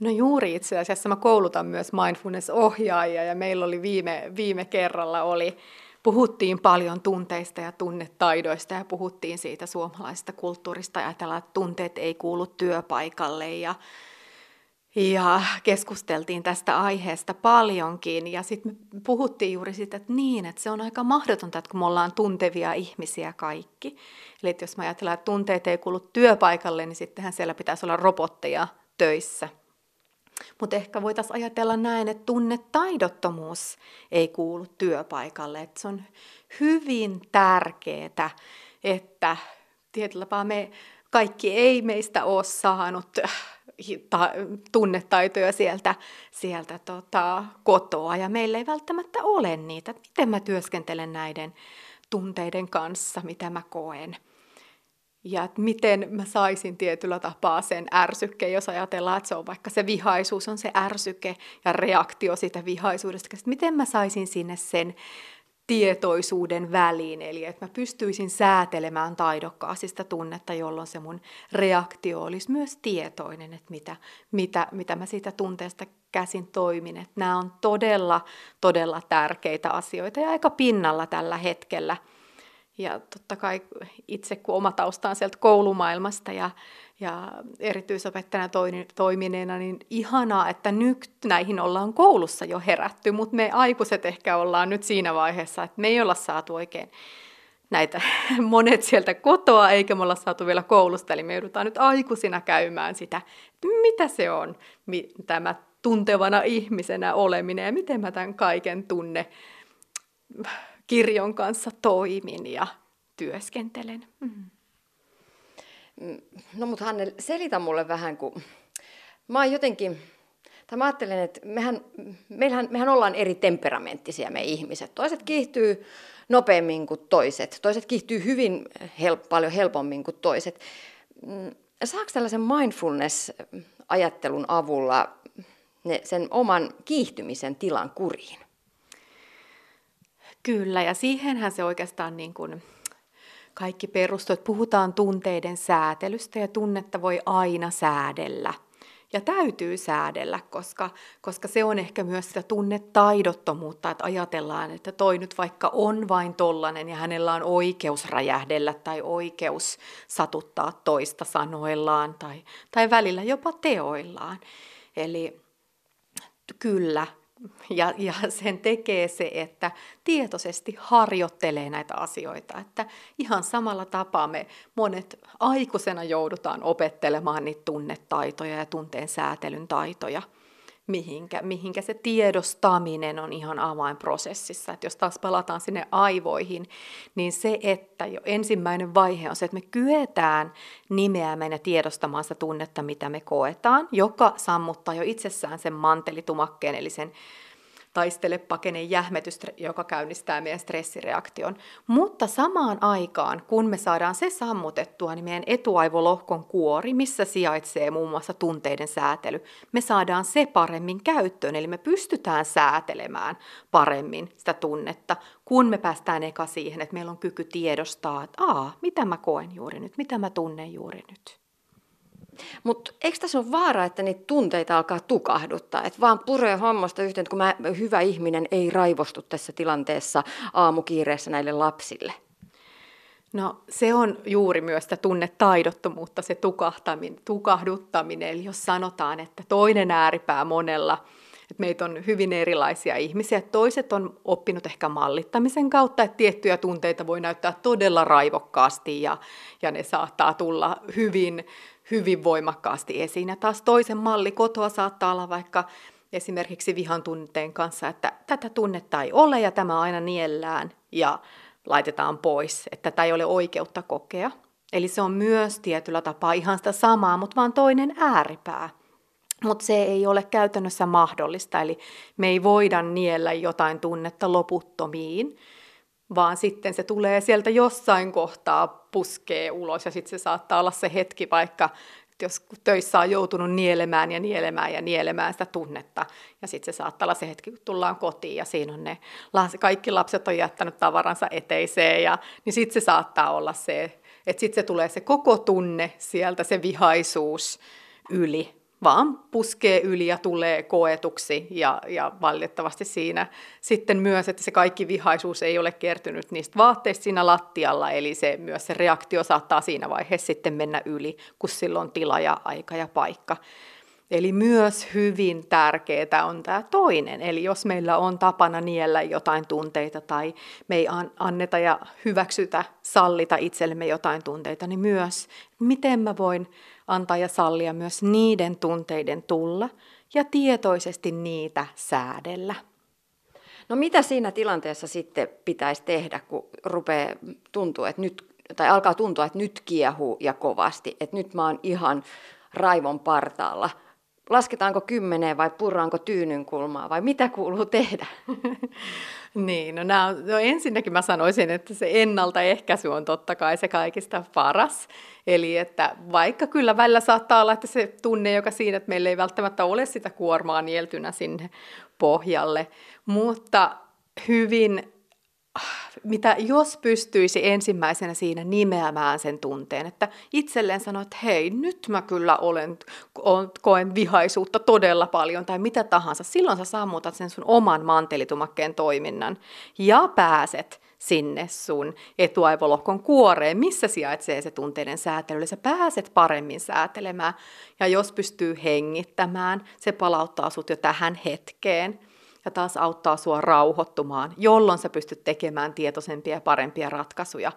No juuri itse asiassa mä koulutan myös mindfulness-ohjaajia ja meillä oli viime, viime kerralla oli puhuttiin paljon tunteista ja tunnetaidoista ja puhuttiin siitä suomalaisesta kulttuurista. Ajatellaan, että tunteet ei kuulu työpaikalle ja, ja keskusteltiin tästä aiheesta paljonkin. Ja sitten me puhuttiin juuri siitä, että niin, että se on aika mahdotonta, että kun me ollaan tuntevia ihmisiä kaikki. Eli että jos mä ajatellaan, että tunteet ei kuulu työpaikalle, niin sittenhän siellä pitäisi olla robotteja töissä – mutta ehkä voitaisiin ajatella näin, että tunnetaidottomuus ei kuulu työpaikalle. Että se on hyvin tärkeää, että tietyllä tapaa me kaikki ei meistä ole saanut äh, tunnetaitoja sieltä, sieltä tota, kotoa ja meillä ei välttämättä ole niitä. Miten mä työskentelen näiden tunteiden kanssa, mitä mä koen ja että miten mä saisin tietyllä tapaa sen ärsykke, jos ajatellaan, että se on vaikka se vihaisuus on se ärsyke ja reaktio siitä vihaisuudesta, että miten mä saisin sinne sen tietoisuuden väliin, eli että mä pystyisin säätelemään taidokkaasti sitä tunnetta, jolloin se mun reaktio olisi myös tietoinen, että mitä, mitä, mitä mä siitä tunteesta käsin toimin. Että nämä on todella, todella tärkeitä asioita ja aika pinnalla tällä hetkellä – ja totta kai itse, kun oma tausta on sieltä koulumaailmasta ja, ja erityisopettajana toimineena, niin ihanaa, että nyt näihin ollaan koulussa jo herätty, mutta me aikuiset ehkä ollaan nyt siinä vaiheessa, että me ei olla saatu oikein näitä monet sieltä kotoa, eikä me olla saatu vielä koulusta, eli me joudutaan nyt aikuisina käymään sitä, että mitä se on tämä tuntevana ihmisenä oleminen ja miten mä tämän kaiken tunne kirjon kanssa toimin ja työskentelen. Mm. No mutta Hanne, selitä mulle vähän, kun mä oon jotenkin, tai mä ajattelen, että mehän, mehän, mehän ollaan eri temperamenttisia me ihmiset. Toiset kiihtyy nopeammin kuin toiset, toiset kiihtyy hyvin help, paljon helpommin kuin toiset. Mm, saako tällaisen mindfulness-ajattelun avulla ne, sen oman kiihtymisen tilan kuriin? Kyllä, ja siihenhän se oikeastaan niin kuin kaikki perustuu, että puhutaan tunteiden säätelystä ja tunnetta voi aina säädellä. Ja täytyy säädellä, koska, koska se on ehkä myös sitä tunnetaidottomuutta, että ajatellaan, että toi nyt vaikka on vain tollanen ja hänellä on oikeus räjähdellä tai oikeus satuttaa toista sanoillaan tai, tai välillä jopa teoillaan. Eli kyllä, ja, ja sen tekee se, että tietoisesti harjoittelee näitä asioita. Että ihan samalla tapaa me monet aikuisena joudutaan opettelemaan niitä tunnetaitoja ja tunteen säätelyn taitoja. Mihinkä, mihinkä se tiedostaminen on ihan avainprosessissa. Että jos taas palataan sinne aivoihin, niin se, että jo ensimmäinen vaihe on se, että me kyetään nimeämään ja tiedostamaan sitä tunnetta, mitä me koetaan, joka sammuttaa jo itsessään sen mantelitumakkeen, eli sen taistele, pakene, jähmetys, joka käynnistää meidän stressireaktion. Mutta samaan aikaan, kun me saadaan se sammutettua, niin meidän etuaivolohkon kuori, missä sijaitsee muun muassa tunteiden säätely, me saadaan se paremmin käyttöön. Eli me pystytään säätelemään paremmin sitä tunnetta, kun me päästään eka siihen, että meillä on kyky tiedostaa, että aa, mitä mä koen juuri nyt, mitä mä tunnen juuri nyt. Mutta eikö tässä ole vaara, että niitä tunteita alkaa tukahduttaa? Että vaan puree hommasta yhteen, kun mä, hyvä ihminen ei raivostu tässä tilanteessa aamukiireessä näille lapsille? No se on juuri myös sitä tunnetaidottomuutta, se tukahtaminen, tukahduttaminen. Eli jos sanotaan, että toinen ääripää monella, että meitä on hyvin erilaisia ihmisiä. Toiset on oppinut ehkä mallittamisen kautta, että tiettyjä tunteita voi näyttää todella raivokkaasti ja, ja ne saattaa tulla hyvin hyvin voimakkaasti esiin. Ja taas toisen malli kotoa saattaa olla vaikka esimerkiksi vihan tunteen kanssa, että tätä tunnetta ei ole ja tämä aina niellään ja laitetaan pois, että tätä ei ole oikeutta kokea. Eli se on myös tietyllä tapaa ihan sitä samaa, mutta vaan toinen ääripää. Mutta se ei ole käytännössä mahdollista, eli me ei voida niellä jotain tunnetta loputtomiin, vaan sitten se tulee sieltä jossain kohtaa puskee ulos ja sitten se saattaa olla se hetki vaikka, jos töissä on joutunut nielemään ja nielemään ja nielemään sitä tunnetta. Ja sitten se saattaa olla se hetki, kun tullaan kotiin ja siinä on ne, kaikki lapset on jättänyt tavaransa eteiseen ja niin sitten se saattaa olla se, että sitten se tulee se koko tunne sieltä, se vihaisuus yli vaan puskee yli ja tulee koetuksi ja, ja valitettavasti siinä sitten myös, että se kaikki vihaisuus ei ole kertynyt niistä vaatteista siinä lattialla, eli se myös se reaktio saattaa siinä vaiheessa sitten mennä yli, kun silloin tila ja aika ja paikka. Eli myös hyvin tärkeää on tämä toinen. Eli jos meillä on tapana niellä jotain tunteita tai me ei anneta ja hyväksytä, sallita itsellemme jotain tunteita, niin myös miten mä voin antaa ja sallia myös niiden tunteiden tulla ja tietoisesti niitä säädellä. No mitä siinä tilanteessa sitten pitäisi tehdä, kun rupeaa tuntua, että nyt, tai alkaa tuntua, että nyt kiehuu ja kovasti, että nyt mä oon ihan raivon partaalla – lasketaanko kymmeneen vai purraanko tyynyn kulmaa vai mitä kuuluu tehdä? niin, no, nämä, no ensinnäkin mä sanoisin, että se ennaltaehkäisy on totta kai se kaikista paras. Eli että vaikka kyllä välillä saattaa olla, että se tunne, joka siinä, että meillä ei välttämättä ole sitä kuormaa nieltynä sinne pohjalle, mutta hyvin mitä jos pystyisi ensimmäisenä siinä nimeämään sen tunteen, että itselleen sanoa, että hei, nyt mä kyllä olen, koen vihaisuutta todella paljon tai mitä tahansa, silloin sä sammutat sen sun oman mantelitumakkeen toiminnan ja pääset sinne sun etuaivolohkon kuoreen, missä sijaitsee se tunteiden säätely. Eli sä pääset paremmin säätelemään ja jos pystyy hengittämään, se palauttaa sut jo tähän hetkeen – ja taas auttaa sua rauhoittumaan, jolloin sä pystyt tekemään tietoisempia ja parempia ratkaisuja.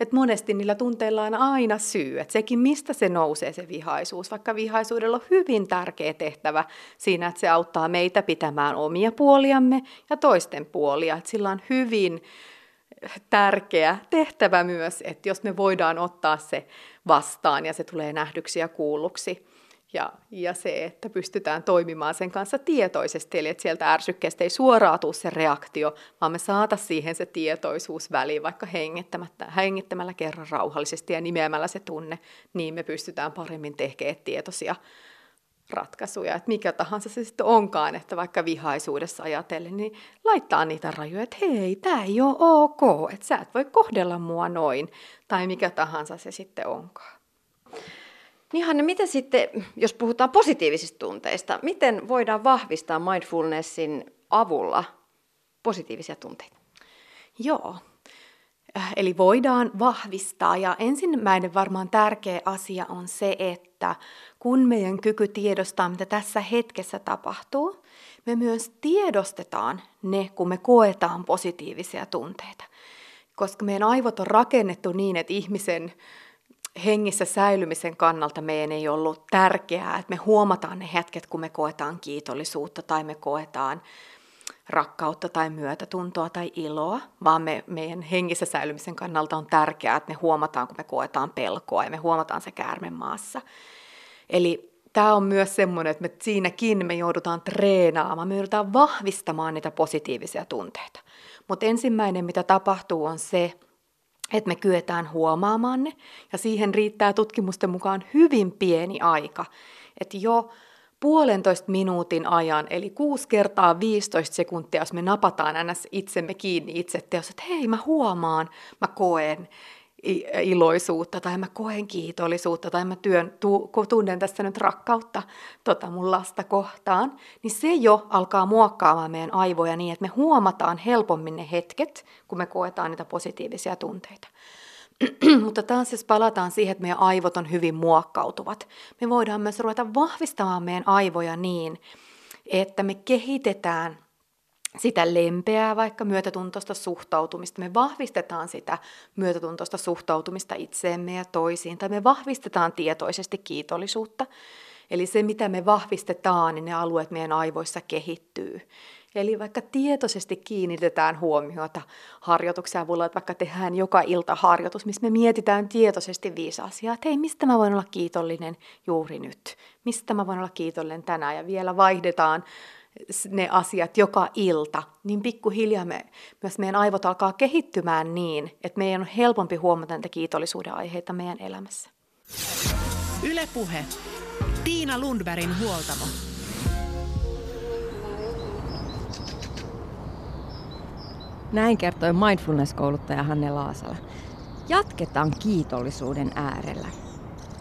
Et monesti niillä tunteilla on aina syy, että sekin mistä se nousee se vihaisuus, vaikka vihaisuudella on hyvin tärkeä tehtävä siinä, että se auttaa meitä pitämään omia puoliamme ja toisten puolia, että sillä on hyvin tärkeä tehtävä myös, että jos me voidaan ottaa se vastaan ja se tulee nähdyksi ja kuulluksi, ja, ja se, että pystytään toimimaan sen kanssa tietoisesti, eli että sieltä ärsykkeestä ei suoraan tule se reaktio, vaan me saata siihen se tietoisuus väliin, vaikka hengittämällä kerran rauhallisesti ja nimeämällä se tunne, niin me pystytään paremmin tekemään tietoisia ratkaisuja, että mikä tahansa se sitten onkaan, että vaikka vihaisuudessa ajatellen, niin laittaa niitä rajoja, että hei, tämä ei ole ok, että sä et voi kohdella mua noin, tai mikä tahansa se sitten onkaan. Niin Hanne, miten sitten, jos puhutaan positiivisista tunteista, miten voidaan vahvistaa mindfulnessin avulla positiivisia tunteita? Joo, äh, eli voidaan vahvistaa ja ensimmäinen varmaan tärkeä asia on se, että kun meidän kyky tiedostaa, mitä tässä hetkessä tapahtuu, me myös tiedostetaan ne, kun me koetaan positiivisia tunteita. Koska meidän aivot on rakennettu niin, että ihmisen hengissä säilymisen kannalta meidän ei ollut tärkeää, että me huomataan ne hetket, kun me koetaan kiitollisuutta tai me koetaan rakkautta tai myötätuntoa tai iloa, vaan me, meidän hengissä säilymisen kannalta on tärkeää, että me huomataan, kun me koetaan pelkoa ja me huomataan se käärme maassa. Eli tämä on myös semmoinen, että me siinäkin me joudutaan treenaamaan, me joudutaan vahvistamaan niitä positiivisia tunteita. Mutta ensimmäinen, mitä tapahtuu, on se, että me kyetään huomaamaan ne, ja siihen riittää tutkimusten mukaan hyvin pieni aika. Että jo puolentoista minuutin ajan, eli 6 kertaa 15 sekuntia, jos me napataan ns. itsemme kiinni itse teossa, että hei mä huomaan, mä koen iloisuutta tai mä koen kiitollisuutta tai mä työn, tu, tunnen tässä nyt rakkautta tota mun lasta kohtaan, niin se jo alkaa muokkaamaan meidän aivoja niin, että me huomataan helpommin ne hetket, kun me koetaan niitä positiivisia tunteita. Mutta taas jos palataan siihen, että meidän aivot on hyvin muokkautuvat, me voidaan myös ruveta vahvistamaan meidän aivoja niin, että me kehitetään sitä lempeää, vaikka myötätuntoista suhtautumista. Me vahvistetaan sitä myötätuntoista suhtautumista itseemme ja toisiin, tai me vahvistetaan tietoisesti kiitollisuutta. Eli se, mitä me vahvistetaan, niin ne alueet meidän aivoissa kehittyy. Eli vaikka tietoisesti kiinnitetään huomiota harjoituksen avulla, että vaikka tehdään joka ilta harjoitus, missä me mietitään tietoisesti viisi asiaa, että hei, mistä mä voin olla kiitollinen juuri nyt? Mistä mä voin olla kiitollinen tänään? Ja vielä vaihdetaan ne asiat joka ilta, niin pikkuhiljaa me, myös meidän aivot alkaa kehittymään niin, että meidän on helpompi huomata näitä kiitollisuuden aiheita meidän elämässä. Ylepuhe. Tiina Lundbergin huoltamo. Näin kertoi mindfulness-kouluttaja Hanne Laasala. Jatketaan kiitollisuuden äärellä.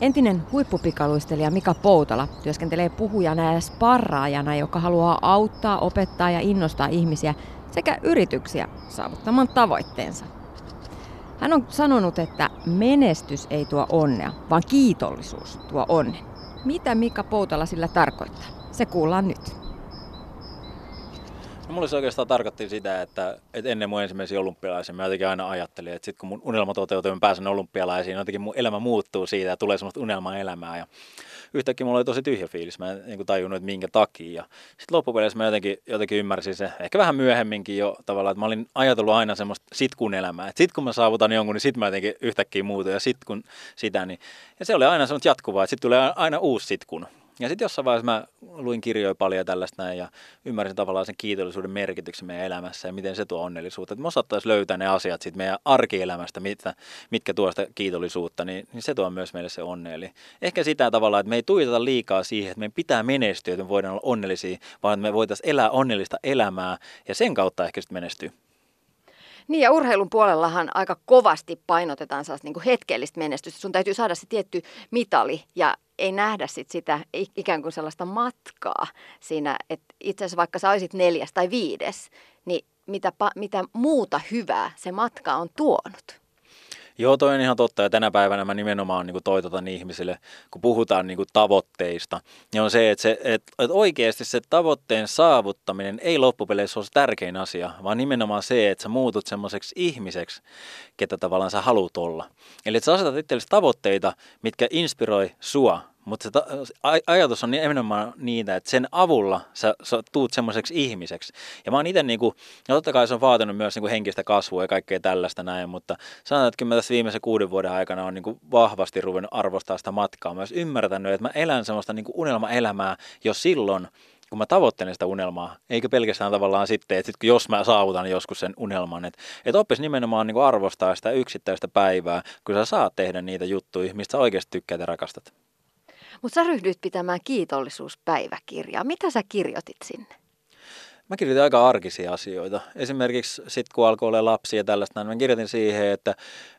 Entinen huippupikaluistelija Mika Poutala työskentelee puhujana ja sparraajana, joka haluaa auttaa, opettaa ja innostaa ihmisiä sekä yrityksiä saavuttamaan tavoitteensa. Hän on sanonut, että menestys ei tuo onnea, vaan kiitollisuus tuo onnen. Mitä Mika Poutala sillä tarkoittaa? Se kuullaan nyt. Mulle se oikeastaan tarkoitti sitä, että, että ennen mun ensimmäisiä olympialaisia mä jotenkin aina ajattelin, että sitten kun mun unelma toteutuu mä pääsen olympialaisiin, jotenkin mun elämä muuttuu siitä ja tulee semmoista unelmaa elämää. Ja yhtäkkiä mulla oli tosi tyhjä fiilis, mä en niin tajunnut, että minkä takia. Sitten loppupeleissä mä jotenkin, jotenkin ymmärsin se, ehkä vähän myöhemminkin jo tavallaan, että mä olin ajatellut aina semmoista sitkun elämää. Että sit kun mä saavutan jonkun, niin sit mä jotenkin yhtäkkiä muutun ja sit kun sitä, niin ja se oli aina semmoista jatkuvaa, että sitten tulee aina uusi sitkun. Ja sitten jossain vaiheessa mä luin kirjoja paljon tällaista näin ja ymmärsin tavallaan sen kiitollisuuden merkityksen meidän elämässä ja miten se tuo onnellisuutta. Että me osattaisiin löytää ne asiat siitä meidän arkielämästä, mitkä, mitkä tuo sitä kiitollisuutta, niin, niin se tuo myös meille se onne. Eli ehkä sitä tavallaan, että me ei tuijota liikaa siihen, että meidän pitää menestyä, että me voidaan olla onnellisia, vaan että me voitaisiin elää onnellista elämää ja sen kautta ehkä sitten menestyä. Niin ja urheilun puolellahan aika kovasti painotetaan sellaista niin kuin hetkellistä menestystä. Sun täytyy saada se tietty mitali ja ei nähdä sit sitä ikään kuin sellaista matkaa siinä, että itse asiassa vaikka sä olisit neljäs tai viides, niin mitä, mitä muuta hyvää se matka on tuonut. Joo, toi on ihan totta. Ja tänä päivänä mä nimenomaan niin kuin toitotan ihmisille, kun puhutaan niin kuin tavoitteista, niin on se, että, se, että, että oikeasti se tavoitteen saavuttaminen ei loppupeleissä ole se tärkein asia, vaan nimenomaan se, että sä muutut semmoiseksi ihmiseksi, ketä tavallaan sä haluat olla. Eli että sä asetat itsellesi tavoitteita, mitkä inspiroi sua mutta se ta- ajatus on nimenomaan niitä, että sen avulla sä, sä tuut semmoiseksi ihmiseksi. Ja mä oon itse, niinku, no totta kai se on vaatinut myös niinku henkistä kasvua ja kaikkea tällaista näin, mutta sanotaan, että mä tässä viimeisen kuuden vuoden aikana on niinku vahvasti ruvennut arvostaa sitä matkaa. Mä myös ymmärtänyt, että mä elän semmoista niinku unelmaelämää jo silloin, kun mä tavoittelen sitä unelmaa, eikä pelkästään tavallaan sitten, että sit, jos mä saavutan joskus sen unelman, että, että oppisi nimenomaan niin arvostaa sitä yksittäistä päivää, kun sä saat tehdä niitä juttuja, mistä sä oikeasti tykkäät ja rakastat. Mutta sä ryhdyit pitämään kiitollisuuspäiväkirjaa. Mitä sä kirjoitit sinne? Mä kirjoitin aika arkisia asioita. Esimerkiksi sitten kun alkoi olla lapsia ja tällaista, niin mä kirjoitin siihen, että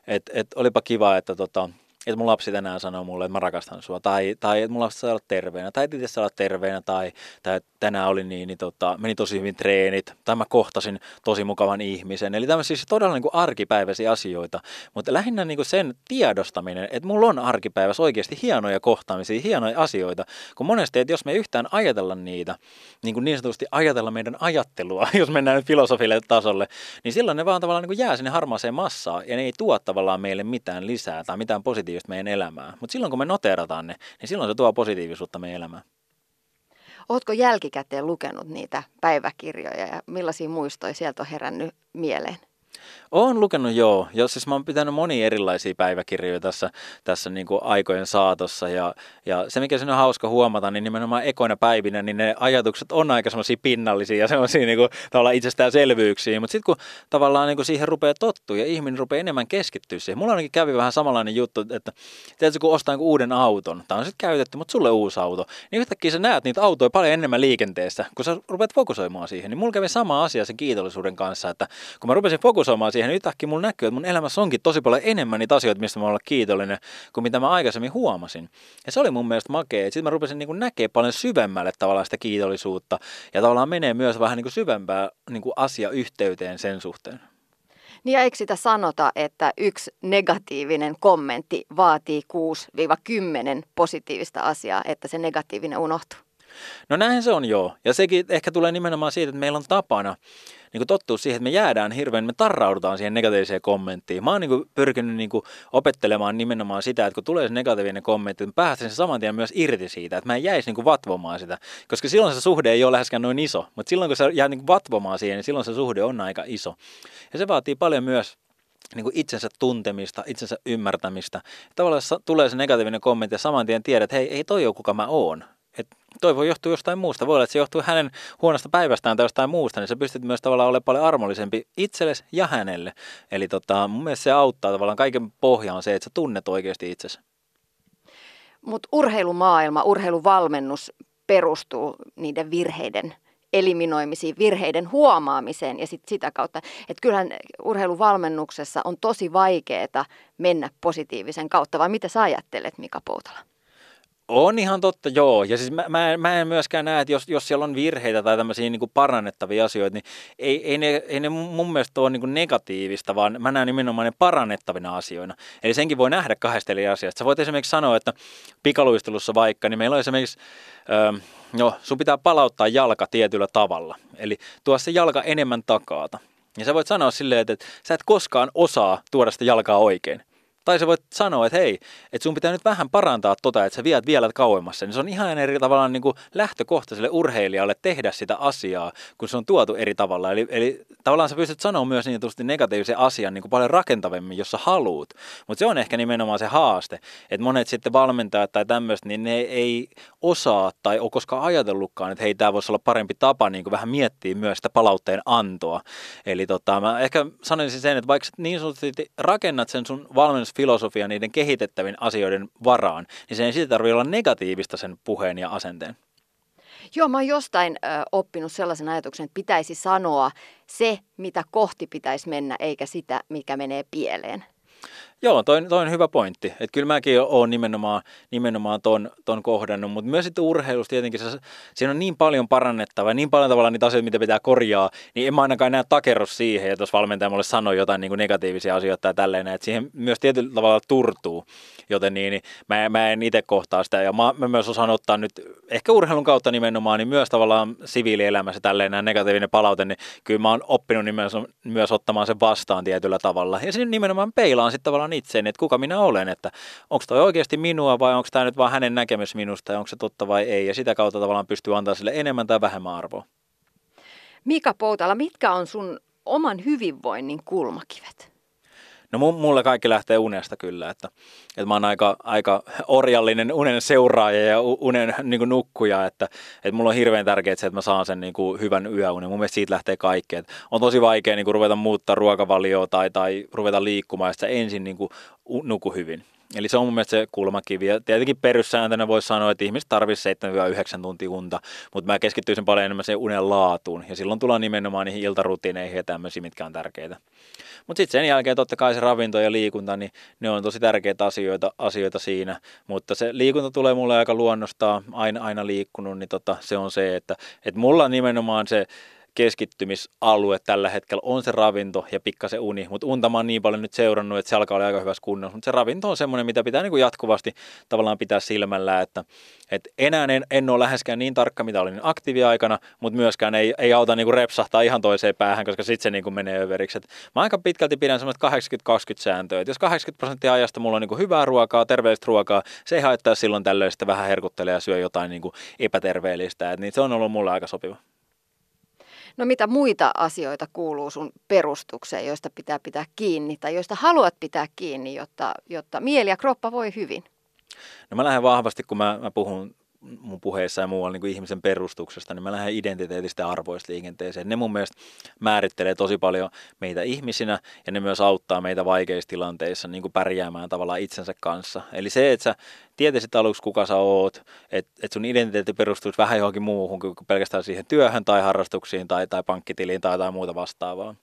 et, et olipa kiva, että tota, että mun lapsi tänään sanoo mulle, että mä rakastan sua, tai, tai että mun lapsi saa olla terveenä, tai itse saa olla terveenä, tai, tai tänään oli niin, niin tota, meni tosi hyvin treenit, tai mä kohtasin tosi mukavan ihmisen. Eli tämmöisiä siis todella niin kuin arkipäiväisiä asioita, mutta lähinnä niin kuin sen tiedostaminen, että mulla on arkipäivässä oikeasti hienoja kohtaamisia, hienoja asioita, kun monesti, että jos me yhtään ajatella niitä, niin kuin niin sanotusti ajatella meidän ajattelua, jos mennään nyt filosofille tasolle, niin silloin ne vaan tavallaan niin kuin jää sinne harmaaseen massaan, ja ne ei tuo tavallaan meille mitään lisää tai mitään positiivista positiivista meidän elämään. Mutta silloin kun me noterataan ne, niin silloin se tuo positiivisuutta meidän elämään. Oletko jälkikäteen lukenut niitä päiväkirjoja ja millaisia muistoja sieltä on herännyt mieleen? Olen lukenut joo, ja siis mä oon pitänyt monia erilaisia päiväkirjoja tässä, tässä niin kuin aikojen saatossa, ja, ja se mikä sen on hauska huomata, niin nimenomaan ekoina päivinä, niin ne ajatukset on aika semmoisia pinnallisia ja semmoisia niin kuin, tavallaan itsestäänselvyyksiä, mutta sitten kun tavallaan niin kuin siihen rupeaa tottua ja ihminen rupeaa enemmän keskittyä siihen, mulla ainakin kävi vähän samanlainen juttu, että tiedätkö, kun ostaa uuden auton, tämä on sitten käytetty, mutta sulle uusi auto, niin yhtäkkiä sä näet niitä autoja paljon enemmän liikenteessä, kun sä rupeat fokusoimaan siihen, niin mulla kävi sama asia sen kiitollisuuden kanssa, että kun mä rupesin fokusoimaan siihen, niin yhtäkkiä mun näkyy, että mun elämässä onkin tosi paljon enemmän niitä asioita, mistä mä olla kiitollinen, kuin mitä mä aikaisemmin huomasin. Ja se oli mun mielestä makea. Sitten mä rupesin niin näkemään paljon syvemmälle tavallaan sitä kiitollisuutta ja tavallaan menee myös vähän niin syvempää niin asiayhteyteen sen suhteen. Niin ja eikö sitä sanota, että yksi negatiivinen kommentti vaatii 6-10 positiivista asiaa, että se negatiivinen unohtuu? No näin se on joo. Ja sekin ehkä tulee nimenomaan siitä, että meillä on tapana niin kuin tottuu siihen, että me jäädään hirveän, me tarraudutaan siihen negatiiviseen kommenttiin. Mä oon niin kuin pyrkinyt niin kuin opettelemaan nimenomaan sitä, että kun tulee se negatiivinen kommentti, mä pääsen sen saman tien myös irti siitä, että mä en jäisi niin kuin vatvomaan sitä, koska silloin se suhde ei ole läheskään noin iso, mutta silloin kun sä jää niin kuin vatvomaan siihen, niin silloin se suhde on aika iso. Ja se vaatii paljon myös niin kuin itsensä tuntemista, itsensä ymmärtämistä. Tavallaan tulee se negatiivinen kommentti ja saman tien tiedät, että hei, ei toi ole kuka mä oon. Et toi voi johtua jostain muusta. Voi olla, että se johtuu hänen huonosta päivästään tai jostain muusta, niin sä pystyt myös tavallaan olemaan paljon armollisempi itsellesi ja hänelle. Eli tota, mun mielestä se auttaa tavallaan, kaiken pohja on se, että sä tunnet oikeasti itsesi. Mutta urheilumaailma, urheiluvalmennus perustuu niiden virheiden eliminoimisiin, virheiden huomaamiseen ja sit sitä kautta, että kyllähän urheiluvalmennuksessa on tosi vaikeaa mennä positiivisen kautta, vai mitä sä ajattelet Mika Poutala? On ihan totta, joo. Ja siis mä, mä, en, mä en myöskään näe, että jos, jos siellä on virheitä tai tämmöisiä niin parannettavia asioita, niin ei, ei, ne, ei ne mun mielestä ole niin negatiivista, vaan mä näen nimenomaan ne parannettavina asioina. Eli senkin voi nähdä kahdesta eri asiasta. Sä voit esimerkiksi sanoa, että pikaluistelussa vaikka, niin meillä on esimerkiksi, öö, no, sun pitää palauttaa jalka tietyllä tavalla. Eli tuo se jalka enemmän takaata. Ja sä voit sanoa silleen, että, että sä et koskaan osaa tuoda sitä jalkaa oikein. Tai sä voit sanoa, että hei, että sun pitää nyt vähän parantaa tota, että sä viet vielä kauemmassa. Niin se on ihan eri tavallaan niin kuin lähtökohtaiselle urheilijalle tehdä sitä asiaa, kun se on tuotu eri tavalla. Eli, eli tavallaan sä pystyt sanoa myös niin negatiivisen asian niin kuin paljon rakentavemmin, jos sä haluut. Mutta se on ehkä nimenomaan se haaste, että monet sitten valmentajat tai tämmöistä, niin ne ei osaa tai ole koskaan ajatellutkaan, että hei, tämä voisi olla parempi tapa niin kuin vähän miettiä myös sitä palautteen antoa. Eli tota, mä ehkä sanoisin sen, että vaikka niin sanotusti rakennat sen sun valmennus filosofia niiden kehitettävin asioiden varaan, niin se ei siitä tarvitse olla negatiivista sen puheen ja asenteen. Joo, mä oon jostain ö, oppinut sellaisen ajatuksen, että pitäisi sanoa se, mitä kohti pitäisi mennä, eikä sitä, mikä menee pieleen. Joo, toi, toi on hyvä pointti. Että kyllä mäkin olen nimenomaan, nimenomaan ton, ton kohdannut, mutta myös sitten urheilussa tietenkin se, siinä on niin paljon parannettavaa, niin paljon tavallaan niitä asioita, mitä pitää korjaa, niin en mä ainakaan näe takerrus siihen, että jos valmentaja mulle sanoo jotain niin kuin negatiivisia asioita tai tälleen, että siihen myös tietyllä tavalla turtuu. Joten niin, niin mä, mä en itse kohtaa sitä ja mä, mä myös osaan ottaa nyt ehkä urheilun kautta nimenomaan, niin myös tavallaan siviilielämässä tälleen nämä negatiivinen palaute, niin kyllä mä oon oppinut niin myös, myös ottamaan sen vastaan tietyllä tavalla. Ja siinä nimenomaan peilaan sitten tavallaan itseeni, että kuka minä olen, että onko toi oikeasti minua vai onko tämä nyt vaan hänen näkemys minusta ja onko se totta vai ei. Ja sitä kautta tavallaan pystyy antaa sille enemmän tai vähemmän arvoa. Mika Poutala, mitkä on sun oman hyvinvoinnin kulmakivet? No mulle kaikki lähtee unesta kyllä, että, että mä oon aika, aika orjallinen unen seuraaja ja unen niin kuin nukkuja, että, että mulla on hirveän tärkeää se, että mä saan sen niin kuin hyvän yöunen. Mun mielestä siitä lähtee kaikkea. Että on tosi vaikea niin kuin ruveta muuttaa ruokavalioa tai, tai ruveta liikkumaan, että ensin niin kuin nuku hyvin. Eli se on mun mielestä se kulmakivi. Ja tietenkin perussääntönä voisi sanoa, että ihmiset tarvitsee 7-9 tuntia unta, mutta mä keskittyisin paljon enemmän sen unen laatuun. Ja silloin tullaan nimenomaan niihin iltarutiineihin ja tämmöisiin, mitkä on tärkeitä. Mutta sitten sen jälkeen totta kai se ravinto ja liikunta, niin ne on tosi tärkeitä asioita, asioita siinä. Mutta se liikunta tulee mulle aika luonnostaan, aina, aina liikkunut, niin tota, se on se, että, että mulla nimenomaan se keskittymisalue tällä hetkellä on se ravinto ja pikkasen uni, mutta unta mä oon niin paljon nyt seurannut, että se alkaa olla aika hyvässä kunnossa, mutta se ravinto on semmoinen, mitä pitää niin kuin jatkuvasti tavallaan pitää silmällä, että, että enää en, en ole läheskään niin tarkka, mitä olin aktiiviaikana, mutta myöskään ei, ei auta niin kuin repsahtaa ihan toiseen päähän, koska sitten se niin kuin menee överiksi. Et mä aika pitkälti pidän semmoista 80-20 sääntöä, että jos 80 prosenttia ajasta mulla on niin kuin hyvää ruokaa, terveellistä ruokaa, se ei haittaa silloin tällöin sitä vähän herkuttelee ja syö jotain niin kuin epäterveellistä, et niin se on ollut mulle aika sopiva. No mitä muita asioita kuuluu sun perustukseen, joista pitää pitää kiinni tai joista haluat pitää kiinni, jotta, jotta mieli ja kroppa voi hyvin? No mä lähden vahvasti, kun mä, mä puhun mun puheissa ja muualla niin ihmisen perustuksesta, niin mä lähden identiteetistä ja arvoista liikenteeseen. Ne mun mielestä määrittelee tosi paljon meitä ihmisinä ja ne myös auttaa meitä vaikeissa tilanteissa niin kuin pärjäämään tavallaan itsensä kanssa. Eli se, että sä tietäisit aluksi kuka sä oot, että et sun identiteetti perustuisi vähän johonkin muuhun kuin pelkästään siihen työhön tai harrastuksiin tai, tai pankkitiliin tai jotain muuta vastaavaa.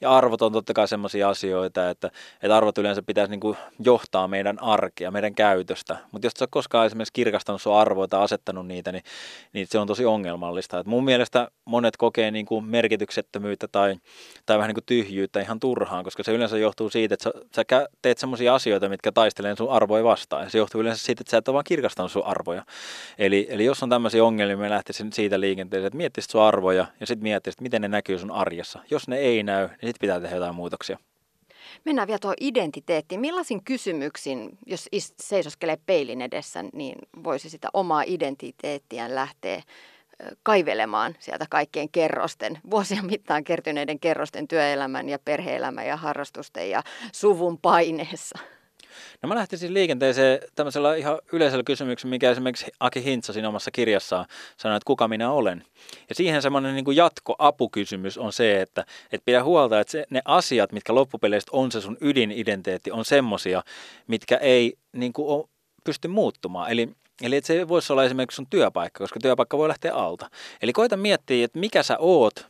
Ja arvot on totta kai sellaisia asioita, että, että arvot yleensä pitäisi niin kuin johtaa meidän arkea, meidän käytöstä. Mutta jos sä koskaan esimerkiksi kirkastanut sun arvoja tai asettanut niitä, niin, niin se on tosi ongelmallista. Et mun mielestä monet kokee niin kuin merkityksettömyyttä tai, tai vähän niin kuin tyhjyyttä ihan turhaan, koska se yleensä johtuu siitä, että sä, sä teet sellaisia asioita, mitkä taistelee sun arvoja vastaan. Ja se johtuu yleensä siitä, että sä et ole vaan kirkastanut sun arvoja. Eli, eli jos on tämmöisiä ongelmia, me lähtisin siitä liikenteeseen, että miettisit sun arvoja ja sitten miettisit, miten ne näkyy sun arjessa. Jos ne ei näy, niin sitten pitää tehdä jotain muutoksia. Mennään vielä tuohon identiteettiin. Millaisin kysymyksin, jos seisoskelee peilin edessä, niin voisi sitä omaa identiteettiään lähteä kaivelemaan sieltä kaikkien kerrosten, vuosien mittaan kertyneiden kerrosten työelämän ja perheelämän ja harrastusten ja suvun paineessa? No mä lähtisin liikenteeseen tämmöisellä ihan yleisellä kysymyksellä, mikä esimerkiksi Aki Hintsa siinä omassa kirjassaan sanoi, että kuka minä olen. Ja siihen semmoinen niin jatko-apukysymys on se, että, että pidä huolta, että se, ne asiat, mitkä loppupeleistä on se sun ydinidentiteetti, on semmosia, mitkä ei niin kuin, ole, pysty muuttumaan. Eli Eli että se voisi olla esimerkiksi sun työpaikka, koska työpaikka voi lähteä alta. Eli koita miettiä, että mikä sä oot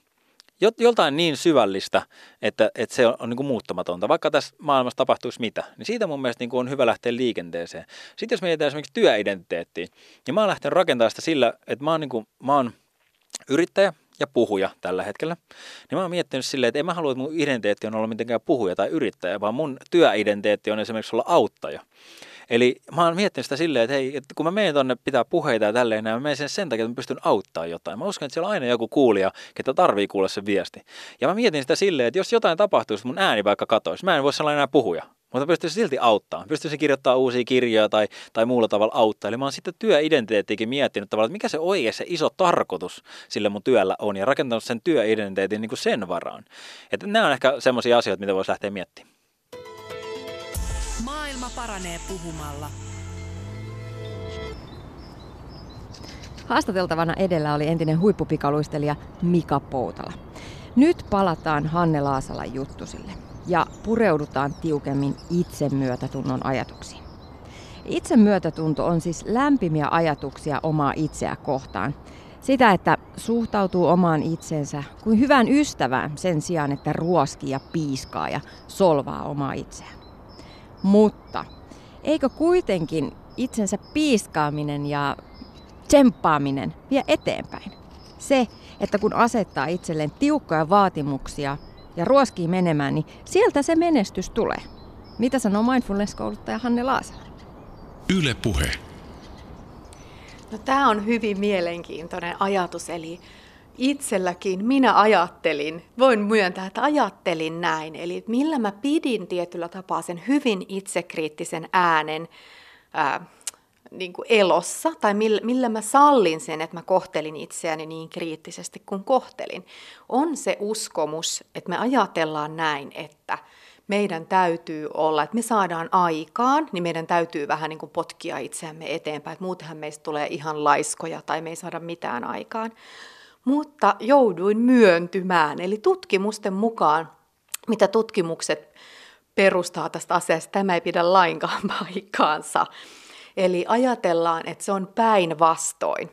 joltain niin syvällistä, että, että se on, on niin muuttamatonta. Vaikka tässä maailmassa tapahtuisi mitä, niin siitä mun mielestä niin kuin on hyvä lähteä liikenteeseen. Sitten jos mietitään esimerkiksi työidentiteettiä, niin mä oon lähtenyt rakentamaan sitä sillä, että mä oon, niin kuin, mä oon yrittäjä, ja puhuja tällä hetkellä, niin mä oon miettinyt silleen, että en mä halua, että mun identiteetti on olla mitenkään puhuja tai yrittäjä, vaan mun työidentiteetti on esimerkiksi olla auttaja. Eli mä oon miettinyt sitä silleen, että hei, että kun mä menen tonne pitää puheita ja tälleen, mä menen sen sen takia, että mä pystyn auttaa jotain. Mä uskon, että siellä on aina joku kuulija, ketä tarvii kuulla se viesti. Ja mä mietin sitä silleen, että jos jotain tapahtuisi, mun ääni vaikka katoisi, mä en voisi olla enää puhuja. Mutta pystyisin silti auttaa. Pystyisin kirjoittamaan uusia kirjoja tai, tai muulla tavalla auttaa. Eli mä oon sitten työidentiteettikin miettinyt tavallaan, että mikä se oikea se iso tarkoitus sille mun työllä on ja rakentanut sen työidentiteetin niin kuin sen varaan. Että nämä on ehkä semmoisia asioita, mitä voisi lähteä miettimään. Paranee puhumalla. Haastateltavana edellä oli entinen huippupikaluistelija Mika Poutala. Nyt palataan Hanne Laasalan juttusille ja pureudutaan tiukemmin itsemyötätunnon ajatuksiin. Itsemyötätunto on siis lämpimiä ajatuksia omaa itseä kohtaan. Sitä, että suhtautuu omaan itsensä kuin hyvään ystävään sen sijaan, että ruoskii ja piiskaa ja solvaa omaa itseään. Mutta eikö kuitenkin itsensä piiskaaminen ja tsemppaaminen vie eteenpäin? Se, että kun asettaa itselleen tiukkoja vaatimuksia ja ruoskii menemään, niin sieltä se menestys tulee. Mitä sanoo mindfulness-kouluttaja Hanne Laasala? Yle Puhe. No, tämä on hyvin mielenkiintoinen ajatus, eli itselläkin minä ajattelin, voin myöntää, että ajattelin näin, eli millä mä pidin tietyllä tapaa sen hyvin itsekriittisen äänen ää, niin kuin elossa, tai millä, millä mä sallin sen, että mä kohtelin itseäni niin kriittisesti kuin kohtelin, on se uskomus, että me ajatellaan näin, että meidän täytyy olla, että me saadaan aikaan, niin meidän täytyy vähän niin kuin potkia itseämme eteenpäin, että muutenhan meistä tulee ihan laiskoja tai me ei saada mitään aikaan. Mutta jouduin myöntymään, eli tutkimusten mukaan, mitä tutkimukset perustaa tästä asiasta, tämä ei pidä lainkaan paikkaansa. Eli ajatellaan, että se on päinvastoin.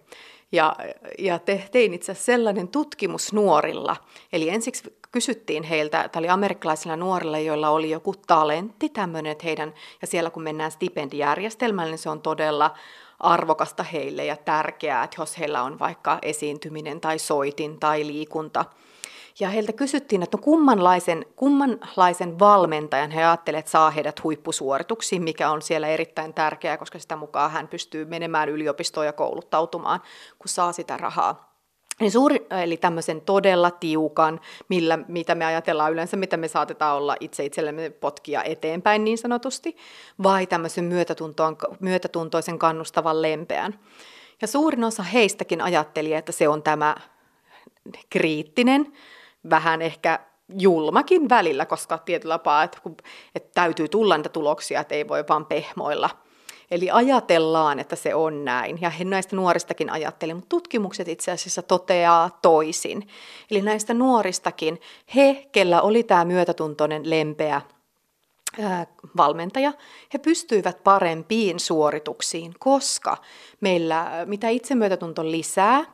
Ja, ja te, tein itse asiassa sellainen tutkimus nuorilla. Eli ensiksi kysyttiin heiltä, tämä oli amerikkalaisilla nuorilla, joilla oli joku talentti tämmöinen, että heidän, ja siellä kun mennään stipendijärjestelmälle, niin se on todella arvokasta heille ja tärkeää, että jos heillä on vaikka esiintyminen tai soitin tai liikunta – Ja heiltä kysyttiin, että no kummanlaisen, kummanlaisen valmentajan he ajattelevat, että saa heidät huippusuorituksiin, mikä on siellä erittäin tärkeää, koska sitä mukaan hän pystyy menemään yliopistoon ja kouluttautumaan, kun saa sitä rahaa. Niin suuri, eli tämmöisen todella tiukan, millä, mitä me ajatellaan yleensä, mitä me saatetaan olla itse itsellemme potkia eteenpäin niin sanotusti, vai tämmöisen myötätuntoisen kannustavan lempeän. Ja suurin osa heistäkin ajatteli, että se on tämä kriittinen, vähän ehkä julmakin välillä, koska tietyllä tapaa, että, että täytyy tulla niitä tuloksia, että ei voi vaan pehmoilla. Eli ajatellaan, että se on näin, ja he näistä nuoristakin ajatteli, mutta tutkimukset itse asiassa toteaa toisin. Eli näistä nuoristakin, he, kellä oli tämä myötätuntoinen lempeä valmentaja, he pystyivät parempiin suorituksiin, koska meillä, mitä itsemyötätunto lisää,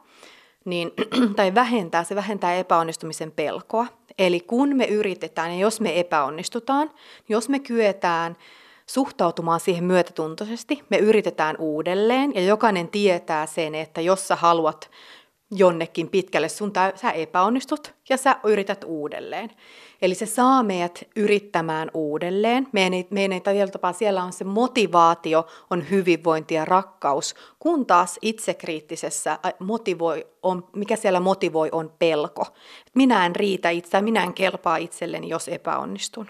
niin, tai vähentää, se vähentää epäonnistumisen pelkoa. Eli kun me yritetään ja jos me epäonnistutaan, jos me kyetään suhtautumaan siihen myötätuntoisesti, me yritetään uudelleen ja jokainen tietää sen, että jos sä haluat jonnekin pitkälle, sun täy- sä epäonnistut ja sä yrität uudelleen. Eli se saa meidät yrittämään uudelleen. Meidän ei, meidän ei tapaa siellä on se motivaatio, on hyvinvointi ja rakkaus, kun taas itsekriittisessä motivoi on, mikä siellä motivoi on pelko. Minä en riitä itse, minä en kelpaa itselleni, jos epäonnistun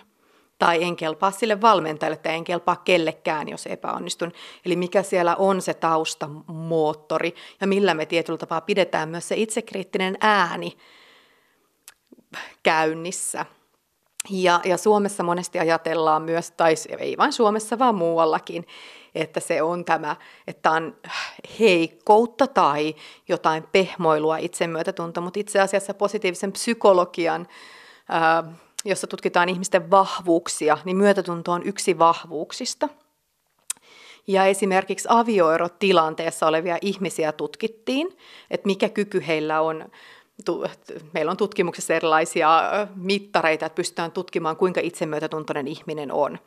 tai en kelpaa sille valmentajalle tai en kelpaa kellekään, jos epäonnistun. Eli mikä siellä on se taustamoottori ja millä me tietyllä tapaa pidetään myös se itsekriittinen ääni käynnissä. Ja, ja Suomessa monesti ajatellaan myös, tai ei vain Suomessa, vaan muuallakin, että se on tämä, että on heikkoutta tai jotain pehmoilua itsemyötätunto, mutta itse asiassa positiivisen psykologian ää, jossa tutkitaan ihmisten vahvuuksia, niin myötätunto on yksi vahvuuksista. Ja esimerkiksi avioerotilanteessa olevia ihmisiä tutkittiin, että mikä kyky heillä on meillä on tutkimuksessa erilaisia mittareita, että pystytään tutkimaan, kuinka itsemyötätuntoinen ihminen on.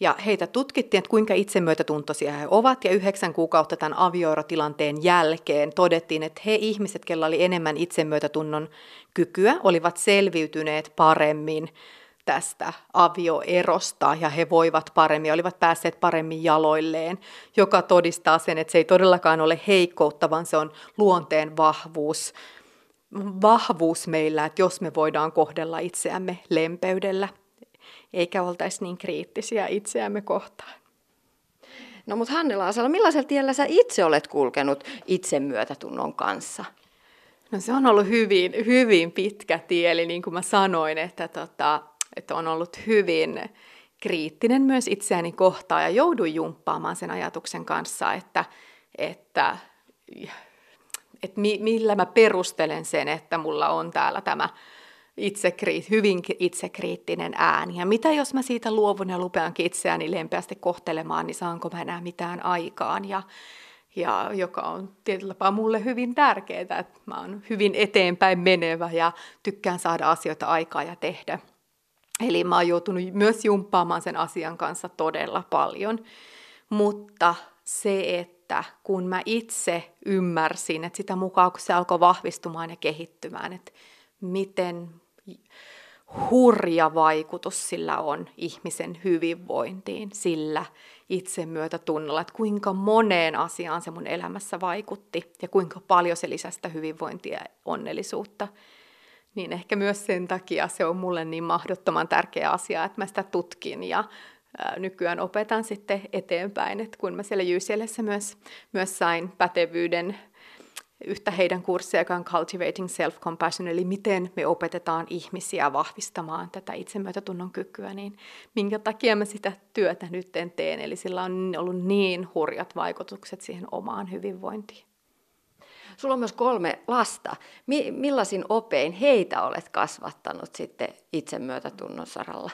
Ja heitä tutkittiin, että kuinka itsemyötätuntoisia he ovat, ja yhdeksän kuukautta tämän avioerotilanteen jälkeen todettiin, että he ihmiset, kellä oli enemmän itsemyötätunnon kykyä, olivat selviytyneet paremmin tästä avioerosta. Ja he voivat paremmin, olivat päässeet paremmin jaloilleen, joka todistaa sen, että se ei todellakaan ole heikkoutta, vaan se on luonteen vahvuus, vahvuus meillä, että jos me voidaan kohdella itseämme lempeydellä eikä oltaisi niin kriittisiä itseämme kohtaan. No mutta Hanne Laasala, millaisella tiellä sä itse olet kulkenut itsemyötätunnon kanssa? No se on ollut hyvin, hyvin pitkä tie, eli niin kuin mä sanoin, että, tota, että on ollut hyvin kriittinen myös itseäni kohtaan ja jouduin jumppaamaan sen ajatuksen kanssa, että, että, että millä mä perustelen sen, että mulla on täällä tämä itsekriit, hyvin itsekriittinen ääni. Ja mitä jos mä siitä luovun ja lupeankin itseäni lempeästi kohtelemaan, niin saanko mä enää mitään aikaan? Ja, ja joka on tietyllä tapaa mulle hyvin tärkeää, että mä oon hyvin eteenpäin menevä ja tykkään saada asioita aikaa ja tehdä. Eli mä oon joutunut myös jumppaamaan sen asian kanssa todella paljon. Mutta se, että kun mä itse ymmärsin, että sitä mukaan kun se alkoi vahvistumaan ja kehittymään, että miten hurja vaikutus sillä on ihmisen hyvinvointiin, sillä itsemyötätunnolla, että kuinka moneen asiaan se mun elämässä vaikutti ja kuinka paljon se lisästä hyvinvointia ja onnellisuutta. Niin ehkä myös sen takia se on mulle niin mahdottoman tärkeä asia, että mä sitä tutkin ja nykyään opetan sitten eteenpäin, että kun mä siellä Jysielessä myös, myös sain pätevyyden yhtä heidän kurssia, joka on Cultivating Self-Compassion, eli miten me opetetaan ihmisiä vahvistamaan tätä itsemyötätunnon kykyä, niin minkä takia mä sitä työtä nyt teen, eli sillä on ollut niin hurjat vaikutukset siihen omaan hyvinvointiin. Sulla on myös kolme lasta. Mi- millaisin opein heitä olet kasvattanut sitten itsemyötätunnon saralla?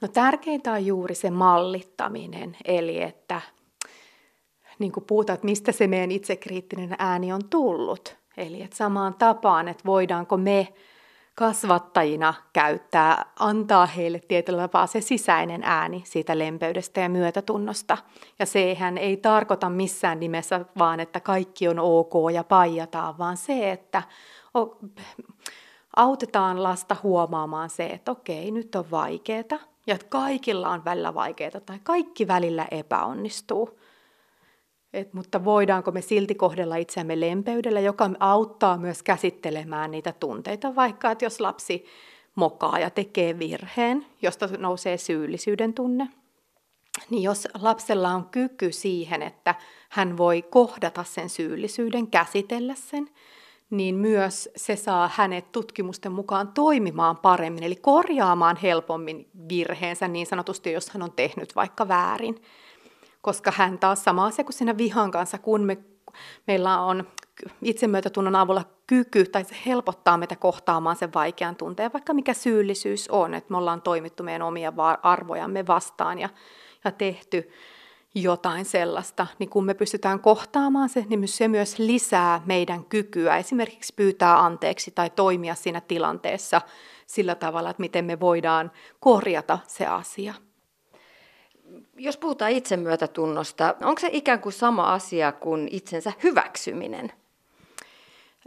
No tärkeintä on juuri se mallittaminen, eli että niin kuin puhutaan, että mistä se meidän itsekriittinen ääni on tullut. Eli että samaan tapaan, että voidaanko me kasvattajina käyttää, antaa heille tietyllä tapaa se sisäinen ääni siitä lempeydestä ja myötätunnosta. Ja sehän ei tarkoita missään nimessä vaan, että kaikki on ok ja paijataan, vaan se, että autetaan lasta huomaamaan se, että okei, nyt on vaikeaa ja että kaikilla on välillä vaikeaa tai kaikki välillä epäonnistuu. Et, mutta voidaanko me silti kohdella itseämme lempeydellä, joka auttaa myös käsittelemään niitä tunteita, vaikka että jos lapsi mokaa ja tekee virheen, josta nousee syyllisyyden tunne, niin jos lapsella on kyky siihen, että hän voi kohdata sen syyllisyyden, käsitellä sen, niin myös se saa hänet tutkimusten mukaan toimimaan paremmin, eli korjaamaan helpommin virheensä niin sanotusti, jos hän on tehnyt vaikka väärin. Koska hän taas sama asia kuin siinä vihan kanssa, kun me, meillä on itsemyötätunnon avulla kyky, tai se helpottaa meitä kohtaamaan sen vaikean tunteen, vaikka mikä syyllisyys on, että me ollaan toimittu meidän omia arvojamme vastaan ja, ja tehty jotain sellaista, niin kun me pystytään kohtaamaan se, niin se myös lisää meidän kykyä esimerkiksi pyytää anteeksi tai toimia siinä tilanteessa sillä tavalla, että miten me voidaan korjata se asia. Jos puhutaan itsemyötätunnosta, onko se ikään kuin sama asia kuin itsensä hyväksyminen?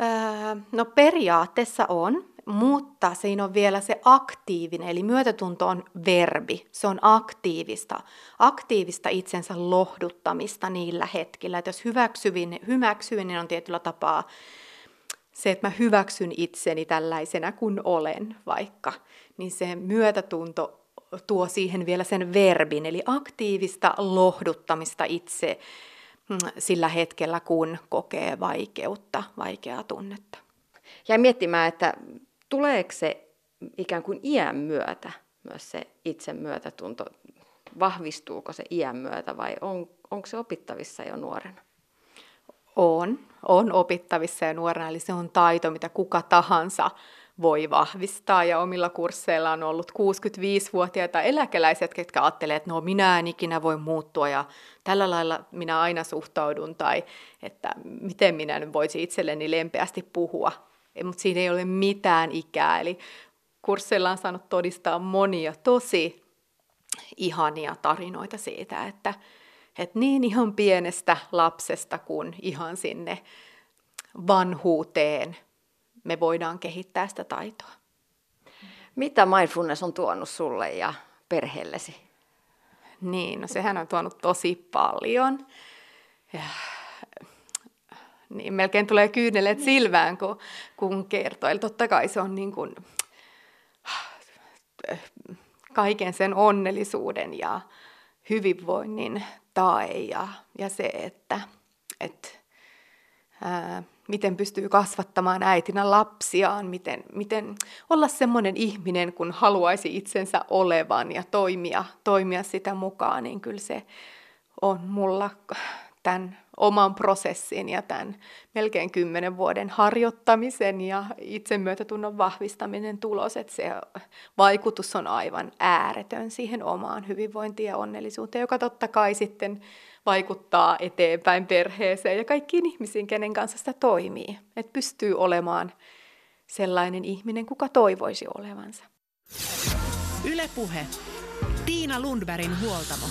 Öö, no periaatteessa on, mutta siinä on vielä se aktiivinen, eli myötätunto on verbi, se on aktiivista, aktiivista itsensä lohduttamista niillä hetkillä. Että jos hyväksyminen, hyväksyminen on tietyllä tapaa se, että mä hyväksyn itseni tällaisena kuin olen vaikka, niin se myötätunto tuo siihen vielä sen verbin, eli aktiivista lohduttamista itse mm, sillä hetkellä, kun kokee vaikeutta, vaikeaa tunnetta. Ja miettimään, että tuleeko se ikään kuin iän myötä myös se itsemyötätunto, vahvistuuko se iän myötä vai on, onko se opittavissa jo nuorena? On, on opittavissa jo nuorena, eli se on taito, mitä kuka tahansa voi vahvistaa. Ja omilla kursseilla on ollut 65-vuotiaita eläkeläiset, ketkä ajattelee, että no minä en ikinä voi muuttua ja tällä lailla minä aina suhtaudun tai että miten minä nyt voisin itselleni lempeästi puhua mutta siinä ei ole mitään ikää. Eli kursseilla on saanut todistaa monia tosi ihania tarinoita siitä, että, että niin ihan pienestä lapsesta kuin ihan sinne vanhuuteen me voidaan kehittää sitä taitoa. Mitä mindfulness on tuonut sulle ja perheellesi? Niin, no sehän on tuonut tosi paljon. Ja niin melkein tulee kyynelet silmään, kun, kun kertoo. Eli totta kai se on niin kuin, kaiken sen onnellisuuden ja hyvinvoinnin tae ja, ja se, että, että ää, miten pystyy kasvattamaan äitinä lapsiaan, miten, miten olla semmoinen ihminen, kun haluaisi itsensä olevan ja toimia, toimia sitä mukaan, niin kyllä se on mulla tämän oman prosessin ja tämän melkein kymmenen vuoden harjoittamisen ja itsemyötätunnon vahvistaminen tulos, että se vaikutus on aivan ääretön siihen omaan hyvinvointiin ja onnellisuuteen, joka totta kai sitten vaikuttaa eteenpäin perheeseen ja kaikkiin ihmisiin, kenen kanssa sitä toimii. Että pystyy olemaan sellainen ihminen, kuka toivoisi olevansa. Ylepuhe. Tiina Lundbergin huoltamo.